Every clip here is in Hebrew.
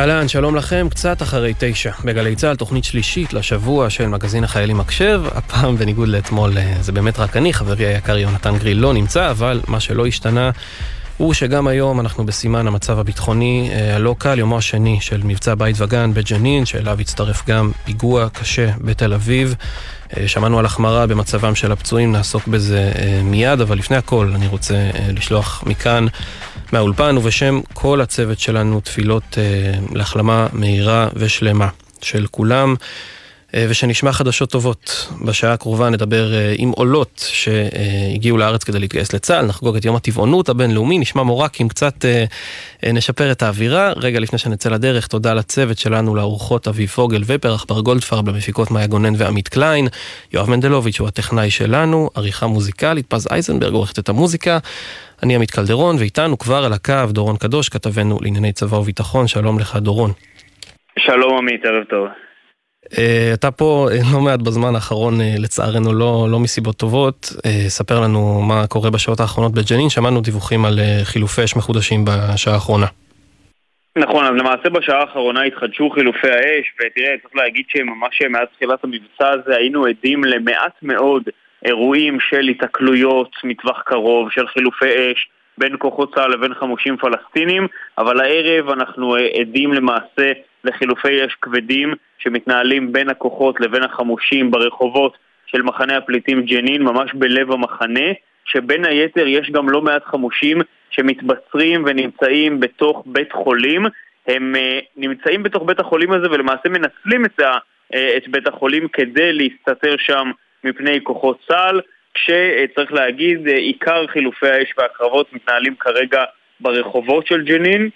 אהלן, שלום לכם, קצת אחרי תשע. בגלי צה"ל, תוכנית שלישית לשבוע של מגזין החיילים מקשב. הפעם, בניגוד לאתמול, אה, זה באמת רק אני, חברי היקר יונתן גריל לא נמצא, אבל מה שלא השתנה הוא שגם היום אנחנו בסימן המצב הביטחוני אה, הלא קל, יומו השני של מבצע בית וגן בג'נין, שאליו הצטרף גם פיגוע קשה בתל אביב. אה, שמענו על החמרה במצבם של הפצועים, נעסוק בזה מיד, אבל לפני הכל אני רוצה לשלוח מכאן מהאולפן ובשם כל הצוות שלנו תפילות אה, להחלמה מהירה ושלמה של כולם. אה, ושנשמע חדשות טובות. בשעה הקרובה נדבר אה, עם עולות שהגיעו לארץ כדי להתגייס לצה"ל, נחגוג את יום הטבעונות הבינלאומי, נשמע מורקים, קצת אה, נשפר את האווירה. רגע לפני שנצא לדרך, תודה לצוות שלנו, לארוחות אבי פוגל ופרח בר גולדפרב, למפיקות מאיה גונן ועמית קליין, יואב מנדלוביץ' הוא הטכנאי שלנו, עריכה מוזיקלית, פז אייזנברג עורכת את המוזיקה. אני עמית קלדרון, ואיתנו כבר על הקו דורון קדוש, כתבנו לענייני צבא וביטחון, שלום לך דורון. שלום עמית, ערב טוב. Uh, אתה פה uh, לא מעט בזמן האחרון, uh, לצערנו לא, לא מסיבות טובות. ספר לנו מה קורה בשעות האחרונות בג'נין, שמענו דיווחים על חילופי אש מחודשים בשעה האחרונה. נכון, אז למעשה בשעה האחרונה התחדשו חילופי האש, ותראה, צריך להגיד שממש מאז תחילת המבצע הזה היינו עדים למעט מאוד אירועים של התקלויות מטווח קרוב, של חילופי אש בין כוחות צה"ל לבין חמושים פלסטינים, אבל הערב אנחנו עדים למעשה לחילופי אש כבדים שמתנהלים בין הכוחות לבין החמושים ברחובות של מחנה הפליטים ג'נין, ממש בלב המחנה, שבין היתר יש גם לא מעט חמושים שמתבצרים ונמצאים בתוך בית חולים. הם uh, נמצאים בתוך בית החולים הזה ולמעשה מנצלים את, ה, uh, את בית החולים כדי להסתתר שם מפני כוחות צה"ל, כשצריך להגיד, uh, עיקר חילופי האש והקרבות מתנהלים כרגע ברחובות של ג'נין.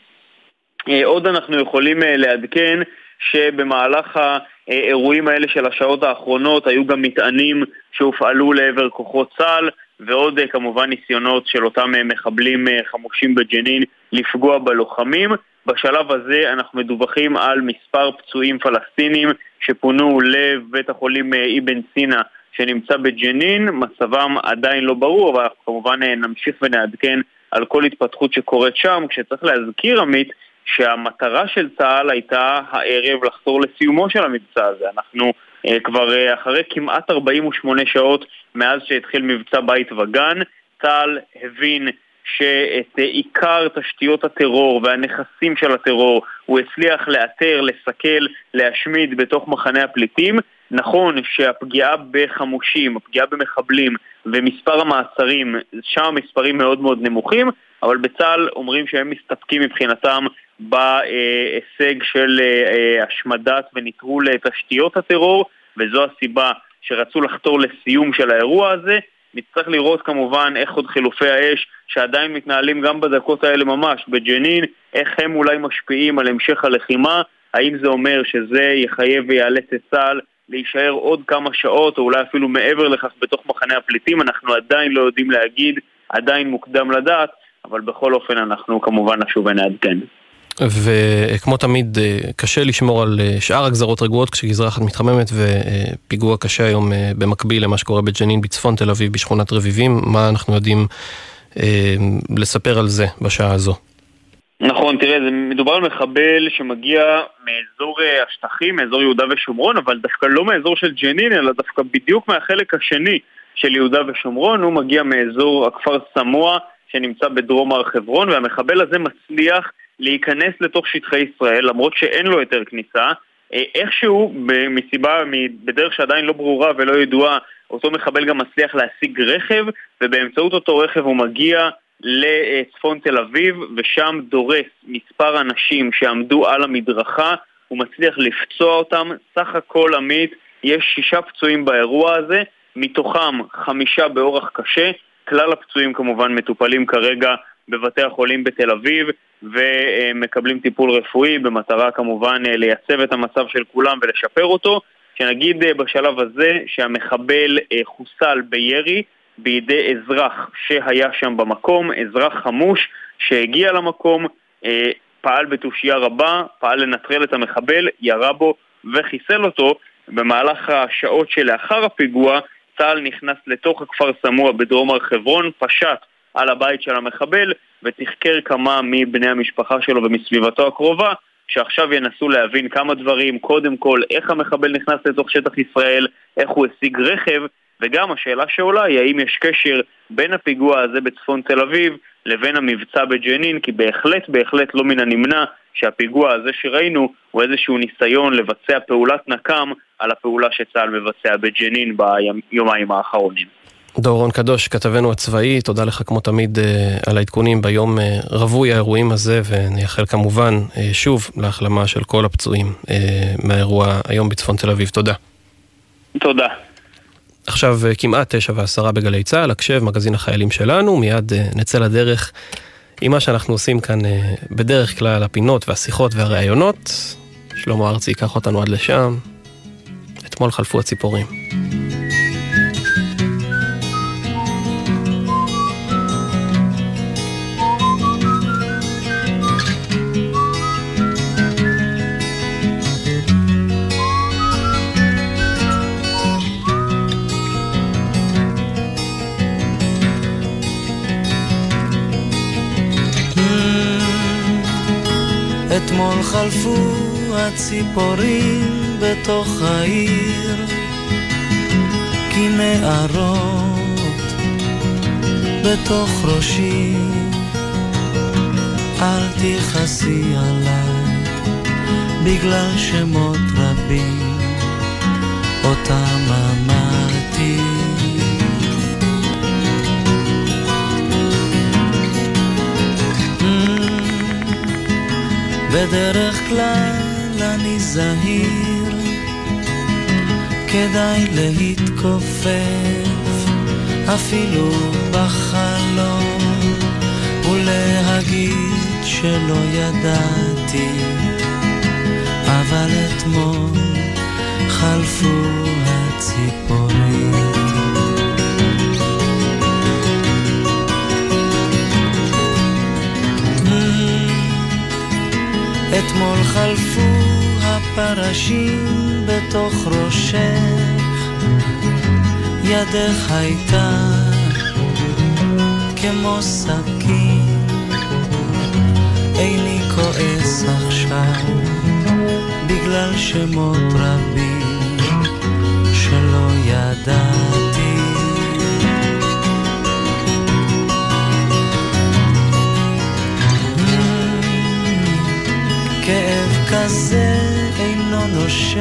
Uh, עוד אנחנו יכולים uh, לעדכן שבמהלך האירועים האלה של השעות האחרונות היו גם מטענים שהופעלו לעבר כוחות צה"ל ועוד אה, כמובן ניסיונות של אותם אה, מחבלים אה, חמושים בג'נין לפגוע בלוחמים. בשלב הזה אנחנו מדווחים על מספר פצועים פלסטינים שפונו לבית החולים אבן סינה שנמצא בג'נין, מצבם עדיין לא ברור, אבל אנחנו כמובן נמשיך ונעדכן על כל התפתחות שקורית שם, כשצריך להזכיר, עמית, שהמטרה של צה"ל הייתה הערב לחזור לסיומו של המבצע הזה. אנחנו uh, כבר uh, אחרי כמעט 48 שעות מאז שהתחיל מבצע בית וגן, צה"ל הבין שאת uh, עיקר תשתיות הטרור והנכסים של הטרור הוא הצליח לאתר, לסכל, להשמיד בתוך מחנה הפליטים. נכון שהפגיעה בחמושים, הפגיעה במחבלים ומספר המעצרים, שם המספרים מאוד מאוד נמוכים, אבל בצה"ל אומרים שהם מסתפקים מבחינתם בהישג של אה, השמדת ונטרול תשתיות הטרור, וזו הסיבה שרצו לחתור לסיום של האירוע הזה. נצטרך לראות כמובן איך עוד חילופי האש שעדיין מתנהלים גם בדקות האלה ממש בג'נין, איך הם אולי משפיעים על המשך הלחימה, האם זה אומר שזה יחייב ויאלץ את צה"ל להישאר עוד כמה שעות או אולי אפילו מעבר לכך בתוך מחנה הפליטים, אנחנו עדיין לא יודעים להגיד, עדיין מוקדם לדעת, אבל בכל אופן אנחנו כמובן נשוב ונעדכן. וכמו תמיד אה, קשה לשמור על אה, שאר הגזרות רגועות כשגזרה אחת מתחממת ופיגוע קשה היום אה, במקביל למה שקורה בג'נין בצפון תל אביב בשכונת רביבים, מה אנחנו יודעים לספר על זה בשעה הזו? נכון, תראה, זה מדובר על מחבל שמגיע מאזור השטחים, מאזור יהודה ושומרון, אבל דווקא לא מאזור של ג'נין, אלא דווקא בדיוק מהחלק השני של יהודה ושומרון, הוא מגיע מאזור הכפר סמוע שנמצא בדרום הר חברון, והמחבל הזה מצליח להיכנס לתוך שטחי ישראל, למרות שאין לו היתר כניסה. אה, איכשהו, מסיבה, בדרך שעדיין לא ברורה ולא ידועה, אותו מחבל גם מצליח להשיג רכב, ובאמצעות אותו רכב הוא מגיע לצפון תל אביב, ושם דורס מספר אנשים שעמדו על המדרכה, הוא מצליח לפצוע אותם. סך הכל, עמית, יש שישה פצועים באירוע הזה, מתוכם חמישה באורח קשה. כלל הפצועים כמובן מטופלים כרגע בבתי החולים בתל אביב ומקבלים טיפול רפואי במטרה כמובן לייצב את המצב של כולם ולשפר אותו. שנגיד אה, בשלב הזה שהמחבל אה, חוסל בירי בידי אזרח שהיה שם במקום, אזרח חמוש שהגיע למקום, אה, פעל בתושייה רבה, פעל לנטרל את המחבל, ירה בו וחיסל אותו. במהלך השעות שלאחר הפיגוע צה"ל נכנס לתוך הכפר סמוע בדרום הר חברון, פשט על הבית של המחבל ותחקר כמה מבני המשפחה שלו ומסביבתו הקרובה שעכשיו ינסו להבין כמה דברים, קודם כל איך המחבל נכנס לתוך שטח ישראל, איך הוא השיג רכב, וגם השאלה שעולה היא האם יש קשר בין הפיגוע הזה בצפון תל אביב לבין המבצע בג'נין, כי בהחלט בהחלט לא מן הנמנע שהפיגוע הזה שראינו הוא איזשהו ניסיון לבצע פעולת נקם על הפעולה שצה"ל מבצע בג'נין ביומיים האחרונים. דורון קדוש, כתבנו הצבאי, תודה לך כמו תמיד אה, על העדכונים ביום אה, רווי האירועים הזה, ונייחל כמובן אה, שוב להחלמה של כל הפצועים מהאירוע היום בצפון תל אביב. תודה. תודה. עכשיו כמעט תשע ועשרה בגלי צה"ל, הקשב, מגזין החיילים שלנו, מיד נצא לדרך עם מה שאנחנו עושים כאן בדרך כלל, הפינות והשיחות והראיונות. שלמה ארצי ייקח אותנו עד לשם. אתמול חלפו הציפורים. אתמול חלפו הציפורים בתוך העיר כנערות בתוך ראשי אל תכעסי עליי בגלל שמות רבים אותם אמרתי בדרך כלל אני זהיר, כדאי להתכופף, אפילו בחלום, ולהגיד שלא ידעתי, אבל אתמול חלפו הציפורים. אתמול חלפו הפרשים בתוך ראשך, ידך הייתה כמו סכין, איני כועס עכשיו בגלל שמות רבים שלא ידעתי. כאב כזה אינו נושך,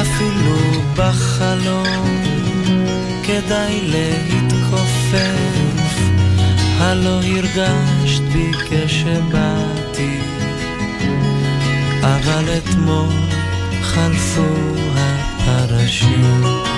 אפילו בחלום כדאי להתכופף. הלא הרגשת בי כשבאתי, אבל אתמול חלפו הפרשים.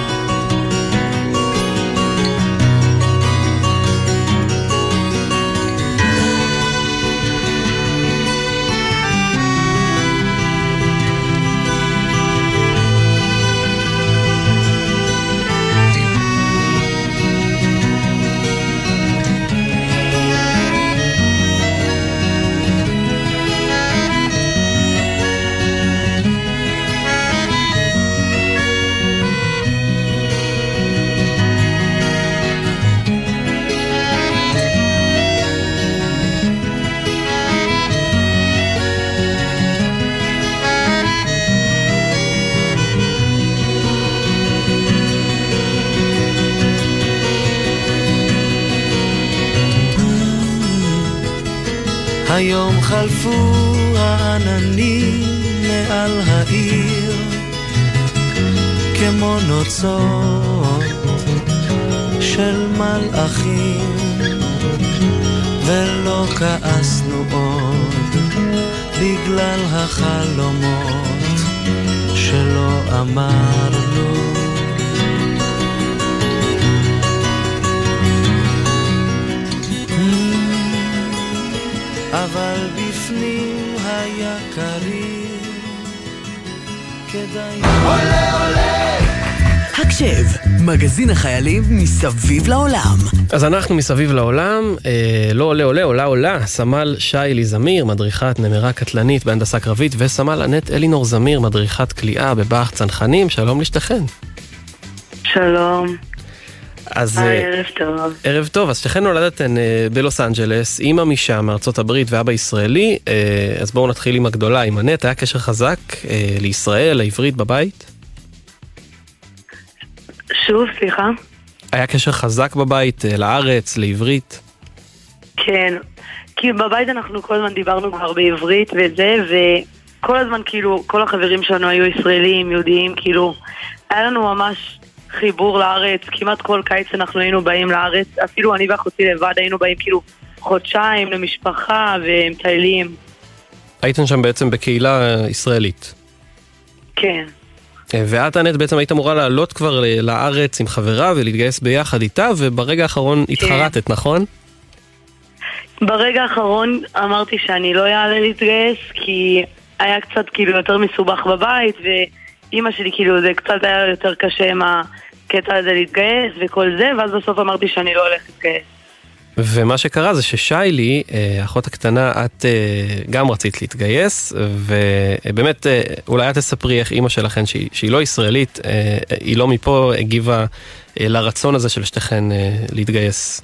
היום חלפו העננים מעל העיר כמו נוצות של מלאכים ולא כעסנו עוד בגלל החלומות שלא אמרנו אבל בפנים היה קריר, כדאי... עולה עולה! הקשב, מגזין החיילים מסביב לעולם. אז אנחנו מסביב לעולם, אה, לא עולה עולה, עולה עולה, סמל שיילי זמיר, מדריכת נמרה קטלנית בהנדסה קרבית, וסמל ענט אלינור זמיר, מדריכת כליאה בבאח צנחנים, שלום לשתכן. שלום. אז היי, אה, ערב טוב. ערב טוב, אז שתיכן נולדתן אה, בלוס אנג'לס, אימא משם, מארצות הברית ואבא ישראלי, אה, אז בואו נתחיל עם הגדולה, עם הנט, היה קשר חזק לישראל, לעברית בבית? שוב, סליחה. היה קשר חזק בבית, לארץ, לעברית? כן. כי בבית אנחנו כל הזמן דיברנו כבר בעברית וזה, וכל הזמן כאילו, כל החברים שלנו היו ישראלים, יהודיים, כאילו, היה לנו ממש חיבור לארץ, כמעט כל קיץ אנחנו היינו באים לארץ, אפילו אני ואחותי לבד היינו באים כאילו חודשיים למשפחה ומטיילים. הייתן שם בעצם בקהילה ישראלית. כן. אה, ואת, הנט, בעצם היית אמורה לעלות כבר לארץ עם חברה ולהתגייס ביחד איתה, וברגע האחרון התחרטת, נכון? ברגע האחרון אמרתי שאני לא אעלה להתגייס, כי היה קצת כאילו יותר מסובך בבית, ואימא שלי כאילו זה קצת היה יותר קשה עם הקטע הזה להתגייס וכל זה, ואז בסוף אמרתי שאני לא הולכת להתגייס. ומה שקרה זה ששיילי, אה, האחות הקטנה, את אה, גם רצית להתגייס, ובאמת, אה, אולי את תספרי איך אימא שלכן, שהיא, שהיא לא ישראלית, היא לא מפה, הגיבה לרצון הזה של שתיכן להתגייס.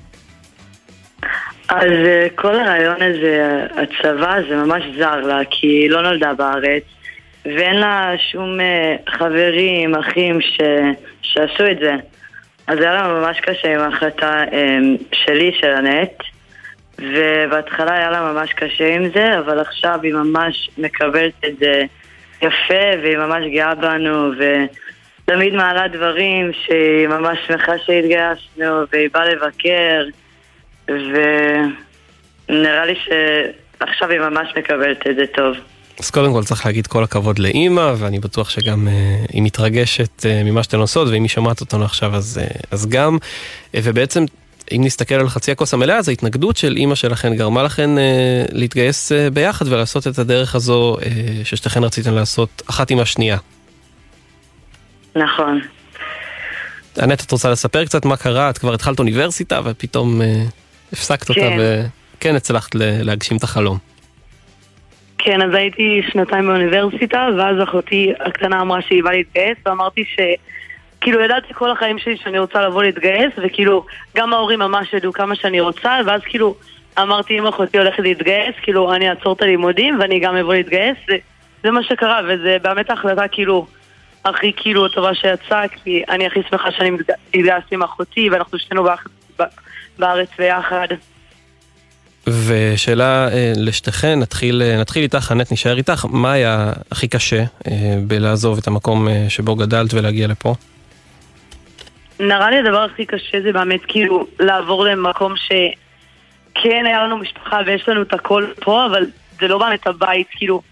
אז כל הרעיון הזה, הצבא, זה ממש זר לה, כי היא לא נולדה בארץ, ואין לה שום אה, חברים, אחים ש... שעשו את זה. אז היה לה ממש קשה עם ההחלטה אה, שלי, של הנט, ובהתחלה היה לה ממש קשה עם זה, אבל עכשיו היא ממש מקבלת את זה יפה, והיא ממש גאה בנו, ותמיד מעלה דברים שהיא ממש שמחה שהתגייסנו, והיא באה לבקר. ונראה לי שעכשיו היא ממש מקבלת את זה טוב. אז קודם כל צריך להגיד כל הכבוד לאימא, ואני בטוח שגם אה, היא מתרגשת אה, ממה שאתן עושות, ואם היא שומעת אותנו עכשיו אז, אה, אז גם. אה, ובעצם, אם נסתכל על חצי הכוס המלאה, אז ההתנגדות של אימא שלכן גרמה לכן אה, להתגייס אה, ביחד ולעשות את הדרך הזו אה, ששתיכן רציתן לעשות אחת עם השנייה. נכון. אנט, את רוצה לספר קצת מה קרה? את כבר התחלת אוניברסיטה ופתאום אה, הפסקת אותה כן. וכן הצלחת להגשים את החלום. כן, אז הייתי שנתיים באוניברסיטה, ואז אחותי הקטנה אמרה שהיא באה להתגייס, ואמרתי ש... כאילו ידעתי כל החיים שלי שאני רוצה לבוא להתגייס, וכאילו גם ההורים ממש ידעו כמה שאני רוצה, ואז כאילו אמרתי אם אחותי הולכת להתגייס, כאילו אני אעצור את הלימודים ואני גם אבוא להתגייס, וזה מה שקרה, וזה באמת ההחלטה כאילו הכי כאילו טובה שיצאה, כי אני הכי שמחה שאני התגייסתי עם אחותי, ואנחנו שנינו בארץ ביחד. ושאלה אה, לשתיכן, נתחיל, אה, נתחיל איתך, אנט, נשאר איתך, מה היה הכי קשה אה, בלעזוב את המקום שבו גדלת ולהגיע לפה? נראה לי הדבר הכי קשה זה באמת כאילו לעבור למקום שכן היה לנו משפחה ויש לנו את הכל פה, אבל זה לא באמת הבית, כאילו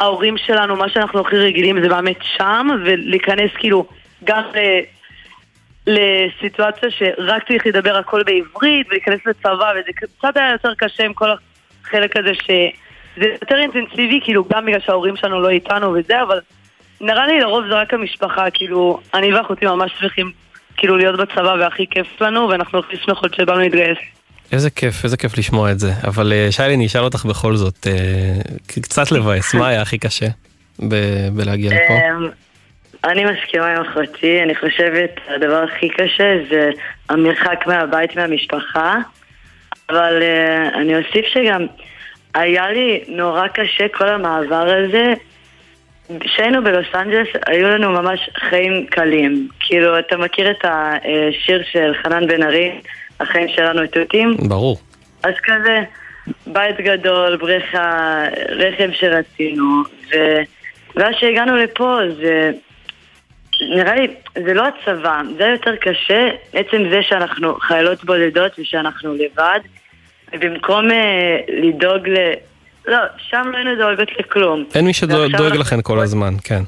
ההורים שלנו, מה שאנחנו הכי רגילים זה באמת שם, ולהיכנס כאילו גם. לסיטואציה שרק צריך לדבר הכל בעברית ולהיכנס לצבא וזה קצת היה יותר קשה עם כל החלק הזה שזה יותר אינטנסיבי כאילו גם בגלל שההורים שלנו לא איתנו וזה אבל נראה לי לרוב זה רק המשפחה כאילו אני ואחותי ממש שמחים כאילו להיות בצבא והכי כיף לנו ואנחנו הכי שמחות שבאנו להתגייס. איזה כיף, איזה כיף לשמוע את זה. אבל אה, שיילי, אני אשאל אותך בכל זאת, אה, קצת לבאס, מה היה הכי קשה בלהגיע לפה? אני מסכימה עם אחותי, אני חושבת הדבר הכי קשה זה המרחק מהבית מהמשפחה, אבל uh, אני אוסיף שגם היה לי נורא קשה כל המעבר הזה. כשהיינו בלוס אנג'לס היו לנו ממש חיים קלים. כאילו, אתה מכיר את השיר של חנן בן ארי, החיים שלנו תותים? ברור. אז כזה, בית גדול, בריכה, רכב שרצינו, ו... ואז שהגענו לפה זה... נראה לי, זה לא הצבא, זה יותר קשה, עצם זה שאנחנו חיילות בודדות ושאנחנו לבד, ובמקום אה, לדאוג ל... לא, שם לא היינו דואגות לכלום. אין מי שדואג אנחנו לכן כל הזמן, כן.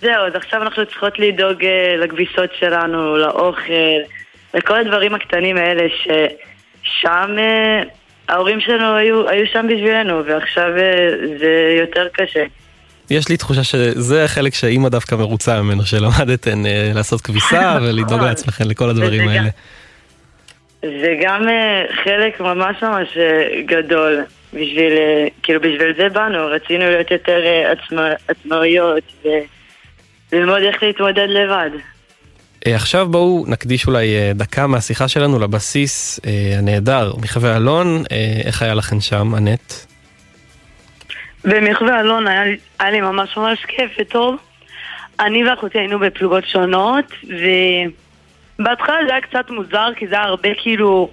זהו, אז עכשיו אנחנו צריכות לדאוג אה, לכביסות שלנו, לאוכל, לכל הדברים הקטנים האלה ששם אה, ההורים שלנו היו, היו שם בשבילנו, ועכשיו אה, זה יותר קשה. יש לי תחושה שזה החלק שאימא דווקא מרוצה ממנו, שלמדתן אה, לעשות כביסה ולדאוג נכון. לעצמכן לכל הדברים האלה. זה גם אה, חלק ממש ממש אה, גדול. בשביל, אה, כאילו בשביל זה באנו, רצינו להיות יותר אה, עצמא- עצמאיות וללמוד איך להתמודד לבד. אה, עכשיו בואו נקדיש אולי אה, דקה מהשיחה שלנו לבסיס אה, הנהדר, מחווה אלון, איך היה לכם שם, אנט? במחווה אלון היה, היה לי ממש ממש כיף וטוב. אני ואחותי היינו בפלוגות שונות, ובהתחלה זה היה קצת מוזר, כי זה היה הרבה כאילו...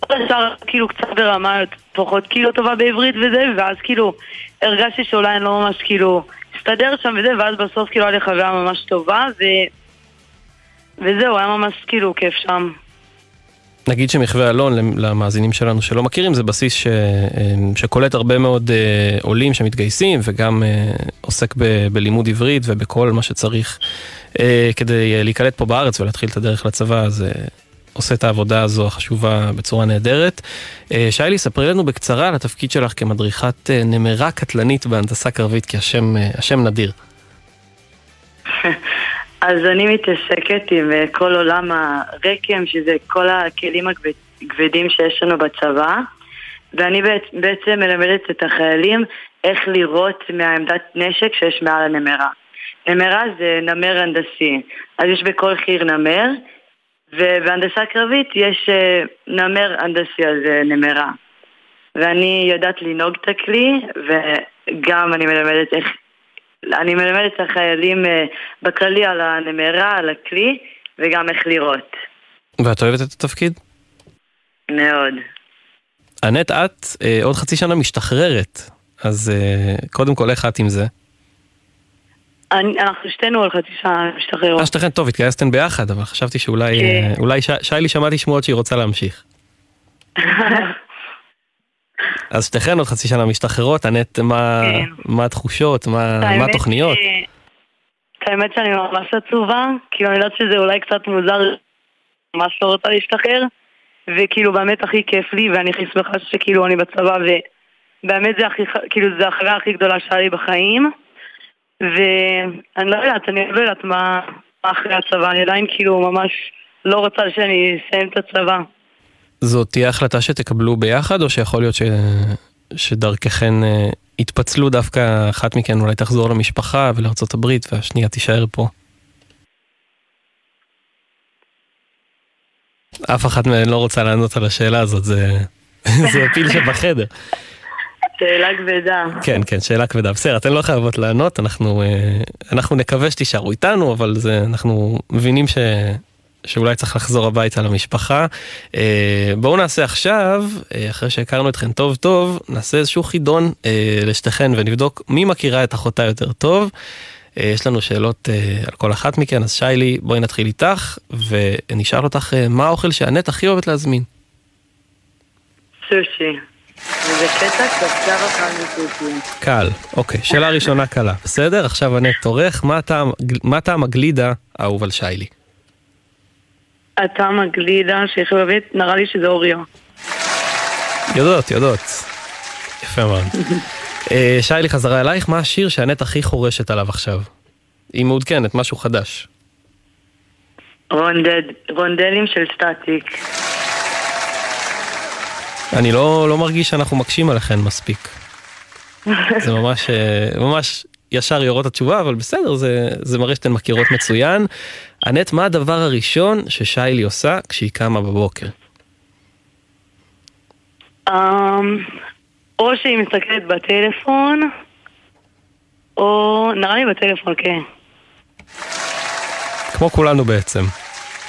כל השאר כאילו קצת ברמה פחות כאילו טובה בעברית וזה, ואז כאילו הרגשתי שאולי אני לא ממש כאילו הסתדר שם וזה, ואז בסוף כאילו היה לי חוויה ממש טובה, ו... וזהו, היה ממש כאילו כיף שם. נגיד שמחווה אלון, למאזינים שלנו שלא מכירים, זה בסיס ש, אה, שקולט הרבה מאוד אה, עולים שמתגייסים וגם אה, עוסק ב, בלימוד עברית ובכל מה שצריך כדי להיקלט פה בארץ ולהתחיל את הדרך לצבא, אז עושה את העבודה הזו החשובה בצורה נהדרת. שיילי, ספרי לנו בקצרה על התפקיד שלך כמדריכת נמרה קטלנית בהנדסה קרבית, כי השם, השם נדיר. אז אני מתעסקת עם אה, כל עולם הרקם, שזה כל הכלים הכבדים שיש לנו בצבא, ואני בעצם מלמדת את החיילים איך לירות מהעמדת נשק שיש מעל הנמרה. נמרה זה נמר הנדסי, אז יש בכל חיר נמר, ובהנדסה קרבית יש אה, נמר הנדסי, אז נמרה. ואני יודעת לנהוג את הכלי, וגם אני מלמדת איך אני מלמדת את החיילים אה, בכללי על הנמרה, על הכלי, וגם איך לראות. ואת אוהבת את התפקיד? מאוד. אנט, את אה, עוד חצי שנה משתחררת, אז אה, קודם כל איך את עם זה? אני, אנחנו שתינו עוד חצי שנה משתחררות. אה, שתיכן טוב, התגייסתם ביחד, אבל חשבתי שאולי, כן. אה, אולי ש... שיילי שמעתי שמועות שהיא רוצה להמשיך. אז שתיכן עוד חצי שנה משתחררות, מה, כן. מה התחושות, מה, מה התוכניות? האמת שאני ממש עצובה, כאילו אני יודעת שזה אולי קצת מוזר, ממש לא רוצה להשתחרר, וכאילו באמת הכי כיף לי, ואני הכי שמחה שכאילו אני בצבא, ובאמת זה הכי, כאילו זה החוויה הכי גדולה שהיה לי בחיים, ואני לא יודעת, אני לא יודעת מה אחרי הצבא, אני עדיין כאילו ממש לא רוצה שאני אסיים את הצבא. זאת תהיה החלטה שתקבלו ביחד, או שיכול להיות ש... שדרככן אה, יתפצלו דווקא אחת מכן אולי תחזור למשפחה ולארצות הברית והשנייה תישאר פה? אף אחת מהן לא רוצה לענות על השאלה הזאת, זה, זה הפיל שבחדר. שאלה כבדה. כן, כן, שאלה כבדה. בסדר, אתן לא חייבות לענות, אנחנו, אה, אנחנו נקווה שתישארו איתנו, אבל זה, אנחנו מבינים ש, שאולי צריך לחזור הביתה למשפחה. אה, בואו נעשה עכשיו, אה, אחרי שהכרנו אתכן טוב טוב, נעשה איזשהו חידון אה, לשתיכן ונבדוק מי מכירה את אחותה יותר טוב. יש לנו שאלות על כל אחת מכן, אז שיילי, בואי נתחיל איתך, ונשאל אותך מה האוכל שהנט הכי אוהבת להזמין. סושי. קטע קצר. קל, אוקיי. שאלה ראשונה קלה. בסדר? עכשיו הנט תורך, מה טעם הגלידה האהוב על שיילי? הטעם הגלידה שחבבית, נראה לי שזה אוריו. יודעות, יודעות. יפה מאוד. אה, שיילי, חזרה אלייך, מה השיר שהנט הכי חורשת עליו עכשיו? היא מעודכנת, משהו חדש. רונדד, רונדלים של סטטיק. אני לא, לא מרגיש שאנחנו מקשים עליכם מספיק. זה ממש, אה, ממש ישר יורות התשובה, אבל בסדר, זה, זה מראה שאתן מכירות מצוין. אנט, מה הדבר הראשון ששיילי עושה כשהיא קמה בבוקר? Um, או שהיא מסתכלת בטלפון, או נראה לי בטלפון, כן. כמו כולנו בעצם,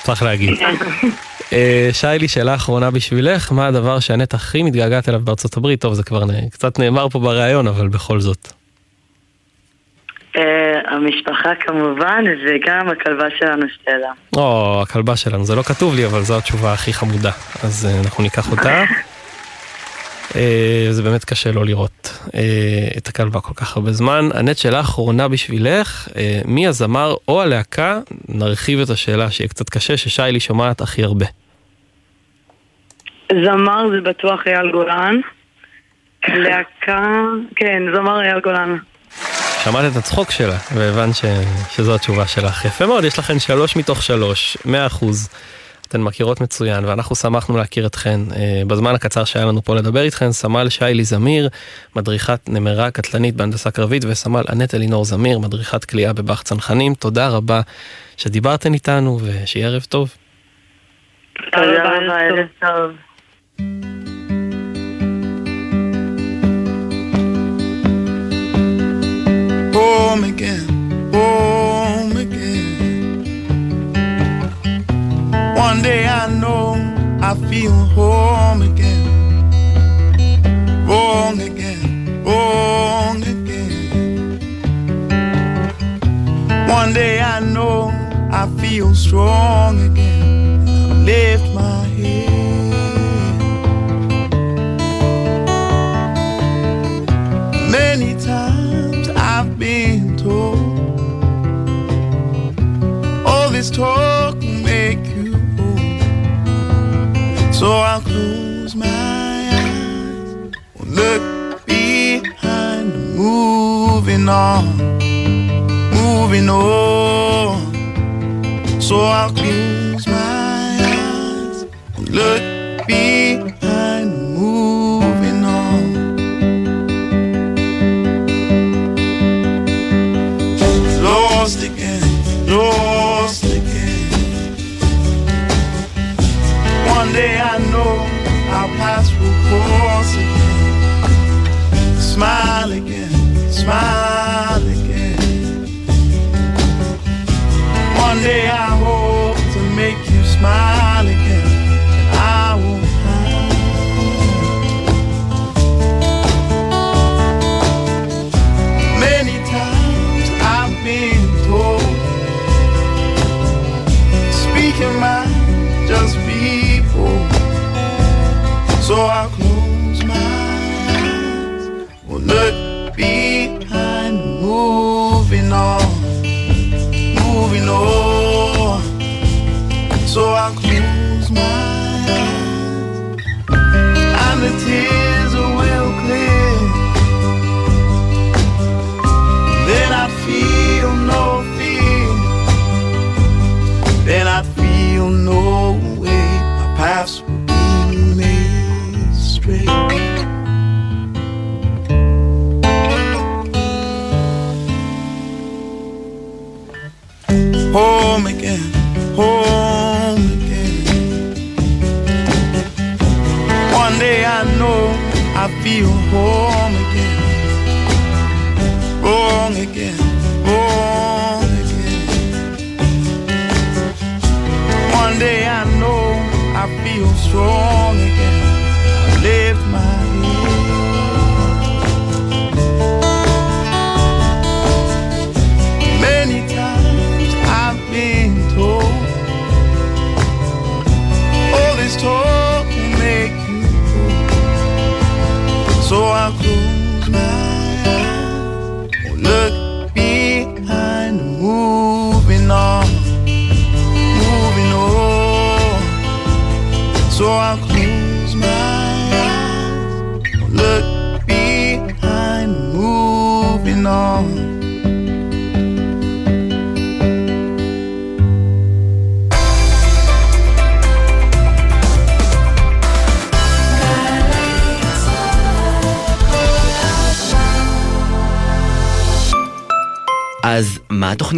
צריך להגיד. uh, שיילי, שאלה אחרונה בשבילך, מה הדבר שהנט הכי מתגעגעת אליו בארצות הברית? טוב, זה כבר קצת נאמר פה בריאיון, אבל בכל זאת. אה, המשפחה כמובן, וגם הכלבה שלנו סטלה. או, הכלבה שלנו, זה לא כתוב לי, אבל זו התשובה הכי חמודה. אז אה, אנחנו ניקח אותה. אה, זה באמת קשה לא לראות את הכלבה כל כך הרבה זמן. הנט, שאלה אחרונה בשבילך, מי הזמר או הלהקה, נרחיב את השאלה שיהיה קצת קשה, ששיילי שומעת הכי הרבה. זמר זה בטוח אייל גולן. להקה, כן, זמר אייל גולן. שמעת את הצחוק שלה, והבנת ש... שזו התשובה שלך. יפה מאוד, יש לכם שלוש מתוך שלוש, מאה אחוז. אתן מכירות מצוין, ואנחנו שמחנו להכיר אתכן אה, בזמן הקצר שהיה לנו פה לדבר איתכן. סמל שיילי זמיר, מדריכת נמרה קטלנית בהנדסה קרבית, וסמל אנט אלינור זמיר, מדריכת כליאה בבאח צנחנים. תודה רבה שדיברתן איתנו, ושיהיה ערב טוב. תודה רבה, ערב טוב. Home again, home again. One day I know I feel home again, wrong again, wrong again. One day I know I feel strong again. I lift my I've been told. All this talk will make you old. So I'll close my eyes, look behind, moving on, moving on. So I'll close my eyes, look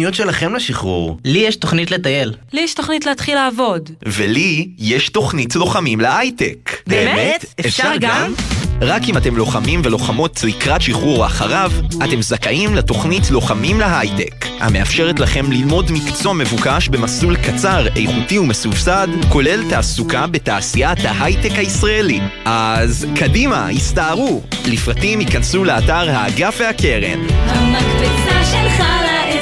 התוכניות שלכם לשחרור? לי יש תוכנית לטייל. לי יש תוכנית להתחיל לעבוד. ולי יש תוכנית לוחמים להייטק. באמת? אפשר גם? רק אם אתם לוחמים ולוחמות לקראת שחרור אחריו, אתם זכאים לתוכנית לוחמים להייטק, המאפשרת לכם ללמוד מקצוע מבוקש במסלול קצר, איכותי ומסובסד, כולל תעסוקה בתעשיית ההייטק הישראלי. אז קדימה, הסתערו! לפרטים ייכנסו לאתר האגף והקרן. המקפצה שלך לאזרחות.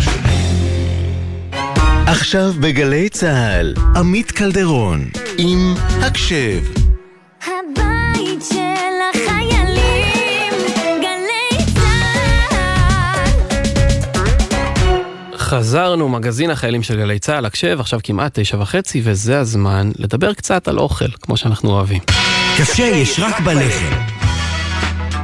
עכשיו בגלי צה"ל, עמית קלדרון, עם הקשב. הבית של החיילים, גלי צה"ל. חזרנו, מגזין החיילים של גלי צה"ל, הקשב, עכשיו כמעט תשע וחצי, וזה הזמן לדבר קצת על אוכל, כמו שאנחנו אוהבים. קשה יש רק בלחם.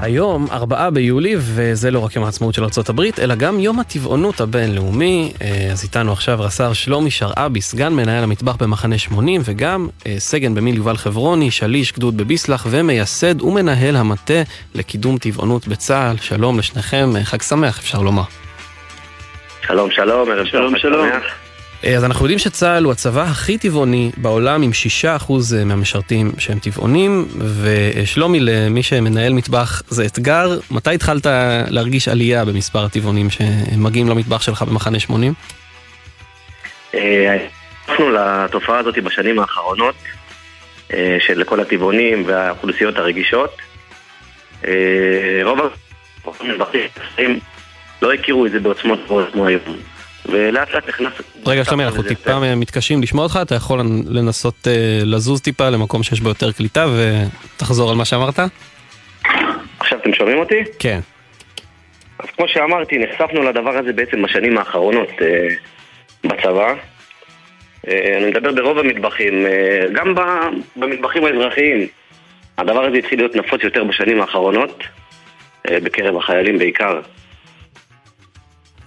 היום, ארבעה ביולי, וזה לא רק יום העצמאות של ארה"ב, אלא גם יום הטבעונות הבינלאומי. אה, אז איתנו עכשיו רס"ר שלומי שרעבי, סגן מנהל המטבח במחנה 80, וגם אה, סגן במיל יובל חברוני, שליש גדוד בביסלח, ומייסד ומנהל המטה לקידום טבעונות בצה"ל. שלום לשניכם, אה, חג שמח, אפשר לומר. שלום, שלום, ערב שלום, טוב, שלום. שמח. אה, אז אנחנו יודעים שצה"ל הוא הצבא הכי טבעוני בעולם עם 6% מהמשרתים שהם טבעונים, ושלומי, למי שמנהל מטבח זה אתגר. מתי התחלת להרגיש עלייה במספר הטבעונים שמגיעים למטבח שלך במחנה 80? אה, הפכנו לתופעה הזאת בשנים האחרונות, אה, של כל הטבעונים והאוכלוסיות הרגישות. אה, רוב המטבחים לא הכירו את זה בעוצמות כמו היום. ולאט לאט נכנס... רגע, שלומי, אנחנו טיפה מתקשים לשמוע אותך, אתה יכול לנסות אה, לזוז טיפה למקום שיש בו יותר קליטה ותחזור על מה שאמרת? עכשיו אתם שומעים אותי? כן. אז כמו שאמרתי, נחשפנו לדבר הזה בעצם בשנים האחרונות אה, בצבא. אה, אני מדבר ברוב המטבחים, אה, גם ב- במטבחים האזרחיים. הדבר הזה התחיל להיות נפוץ יותר בשנים האחרונות, אה, בקרב החיילים בעיקר.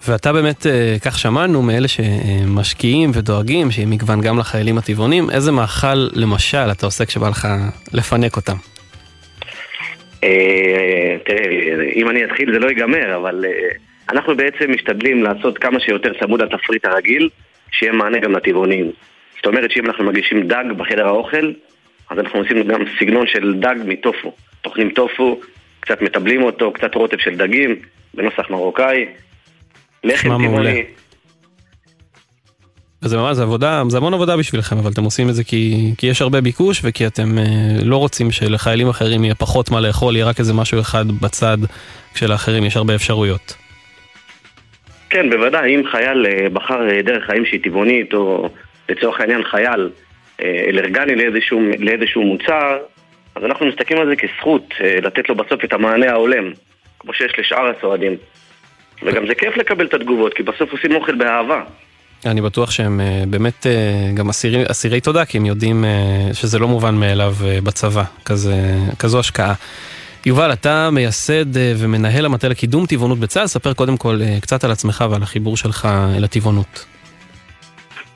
ואתה באמת, אה, כך שמענו מאלה שמשקיעים ודואגים שיהיה מגוון גם לחיילים הטבעונים, איזה מאכל למשל אתה עושה כשבא לך לפנק אותם? אה, תראה, אם אני אתחיל זה לא ייגמר, אבל אה, אנחנו בעצם משתדלים לעשות כמה שיותר צמוד לתפריט הרגיל, שיהיה מענה גם לטבעונים. זאת אומרת שאם אנחנו מגישים דג בחדר האוכל, אז אנחנו עושים גם סגנון של דג מטופו. טוחנים טופו, קצת מטבלים אותו, קצת רוטב של דגים, בנוסח מרוקאי. לחם. טבעוני. וזה ממש, זה עבודה, זה המון עבודה בשבילכם, אבל אתם עושים את זה כי, כי יש הרבה ביקוש וכי אתם אה, לא רוצים שלחיילים אחרים יהיה פחות מה לאכול, יהיה רק איזה משהו אחד בצד, כשלאחרים יש הרבה אפשרויות. כן, בוודאי, אם חייל אה, בחר אה, דרך חיים שהיא טבעונית, או לצורך העניין חייל אה, אלרגני לאיזשהו, לאיזשהו מוצר, אז אנחנו מסתכלים על זה כזכות אה, לתת לו בסוף את המענה ההולם, כמו שיש לשאר הסועדים. וגם זה כיף לקבל את התגובות, כי בסוף עושים אוכל באהבה. אני בטוח שהם אה, באמת אה, גם אסירי, אסירי תודה, כי הם יודעים אה, שזה לא מובן מאליו בצבא, כזה, כזו השקעה. יובל, אתה מייסד ומנהל המטה לקידום טבעונות בצה"ל, ספר קודם כל קצת על עצמך ועל החיבור שלך אל הטבעונות.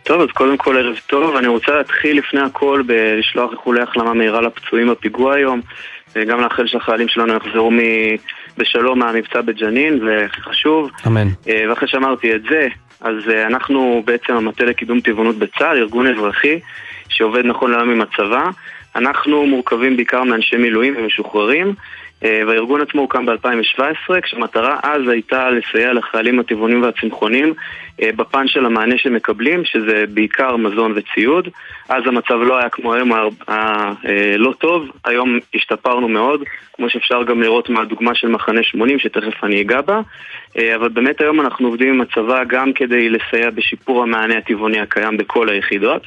טוב, אז קודם כל ערב טוב. אני רוצה להתחיל לפני הכל בלשלוח איחולי החלמה מהירה לפצועים בפיגוע היום, וגם לאחל שהחיילים שלנו יחזרו מ... בשלום מהמבצע בג'נין, והכי חשוב. אמן. אה, ואחרי שאמרתי את זה, אז אה, אנחנו בעצם המטה לקידום טבעונות בצה"ל, ארגון אזרחי שעובד נכון להיום עם הצבא. אנחנו מורכבים בעיקר מאנשי מילואים ומשוחררים, והארגון עצמו הוקם ב-2017, כשהמטרה אז הייתה לסייע לחיילים הטבעונים והצמחונים אה, בפן של המענה שמקבלים, שזה בעיקר מזון וציוד. אז המצב לא היה כמו היום, היה אה, לא טוב, היום השתפרנו מאוד, כמו שאפשר גם לראות מהדוגמה של מחנה 80, שתכף אני אגע בה. אה, אבל באמת היום אנחנו עובדים עם הצבא גם כדי לסייע בשיפור המענה הטבעוני הקיים בכל היחידות,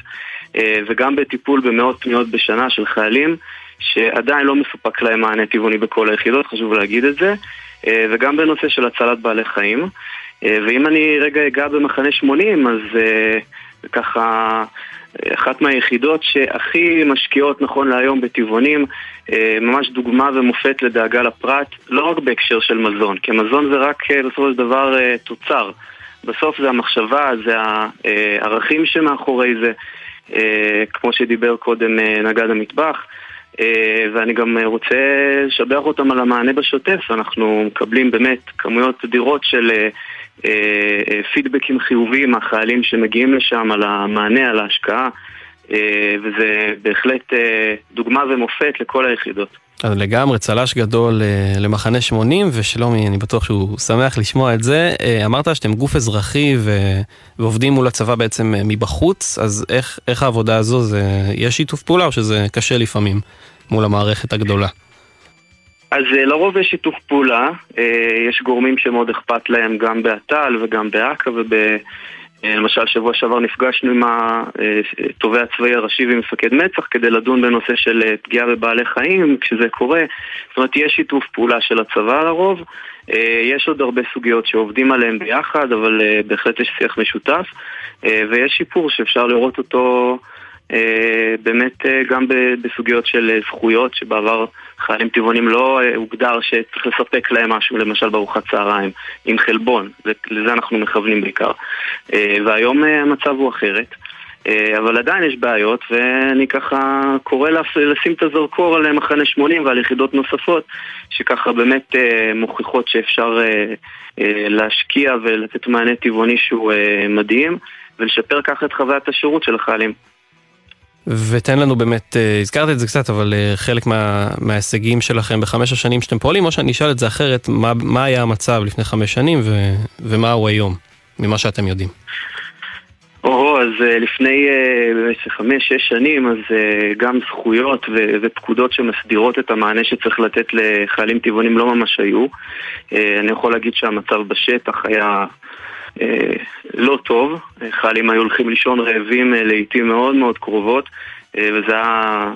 אה, וגם בטיפול במאות פניות בשנה של חיילים. שעדיין לא מסופק להם מענה טבעוני בכל היחידות, חשוב להגיד את זה, אה, וגם בנושא של הצלת בעלי חיים. אה, ואם אני רגע אגע במחנה 80, אז אה, ככה אחת מהיחידות שהכי משקיעות נכון להיום בטבעונים, ממש דוגמה ומופת לדאגה לפרט, לא רק בהקשר של מזון, כי מזון זה רק בסופו של דבר תוצר. בסוף זה המחשבה, זה הערכים שמאחורי זה, כמו שדיבר קודם נגד המטבח. אה, ואני גם אה, רוצה לשבח אותם על המענה בשוטף, אנחנו מקבלים באמת כמויות אדירות של אה, פידבקים חיוביים מהחיילים שמגיעים לשם על המענה, על ההשקעה, וזה בהחלט דוגמה ומופת לכל היחידות. אז לגמרי, צל"ש גדול אה, למחנה 80, ושלומי, אני בטוח שהוא שמח לשמוע את זה. אה, אמרת שאתם גוף אזרחי ו... ועובדים מול הצבא בעצם אה, מבחוץ, אז איך, איך העבודה הזו, זה... יש שיתוף פעולה או שזה קשה לפעמים מול המערכת הגדולה? אז לרוב יש שיתוף פעולה, יש גורמים שמאוד אכפת להם גם באט"ל וגם באכ"א אה, למשל, שבוע שעבר נפגשנו עם התובע הצבאי הראשי ומפקד מצ"ח כדי לדון בנושא של אה, פגיעה בבעלי חיים, כשזה קורה. זאת אומרת, יש שיתוף פעולה של הצבא לרוב. אה, יש עוד הרבה סוגיות שעובדים עליהן ביחד, אבל בהחלט יש שיח משותף. ויש שיפור שאפשר לראות אותו באמת גם בסוגיות של זכויות, שבעבר חיילים טבעונים לא הוגדר שצריך לספק להם משהו, למשל בארוחת צהריים, עם חלבון, לזה אנחנו מכוונים בעיקר. והיום המצב הוא אחרת. אבל עדיין יש בעיות, ואני ככה קורא לשים את הזרקור על מחנה 80 ועל יחידות נוספות, שככה באמת מוכיחות שאפשר להשקיע ולתת מענה טבעוני שהוא מדהים, ולשפר ככה את חוויית השירות של החיילים. ותן לנו באמת, אה, הזכרת את זה קצת, אבל אה, חלק מה, מההישגים שלכם בחמש השנים שאתם פועלים, או שאני אשאל את זה אחרת, מה, מה היה המצב לפני חמש שנים ו, ומה הוא היום, ממה שאתם יודעים? או, אז אה, לפני חמש-שש שנים, אז גם זכויות ו- ופקודות שמסדירות את המענה שצריך לתת לחיילים טבעונים לא ממש היו. אני יכול להגיד שהמצב בשטח היה לא טוב, חיילים היו הולכים לישון רעבים אה, לעיתים מאוד מאוד קרובות וזה היה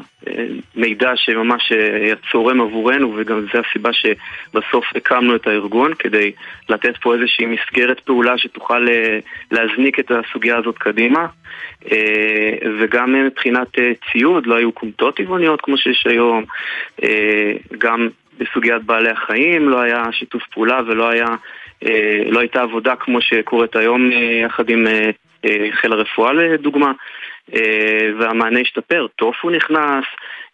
מידע שממש היה צורם עבורנו וגם זו הסיבה שבסוף הקמנו את הארגון כדי לתת פה איזושהי מסגרת פעולה שתוכל להזניק את הסוגיה הזאת קדימה. וגם מבחינת ציוד, לא היו כומתות טבעוניות כמו שיש היום. גם בסוגיית בעלי החיים לא היה שיתוף פעולה ולא היה אה, לא הייתה עבודה כמו שקורית היום אה, יחד עם אה, חיל הרפואה לדוגמה, והמענה השתפר. טופו נכנס,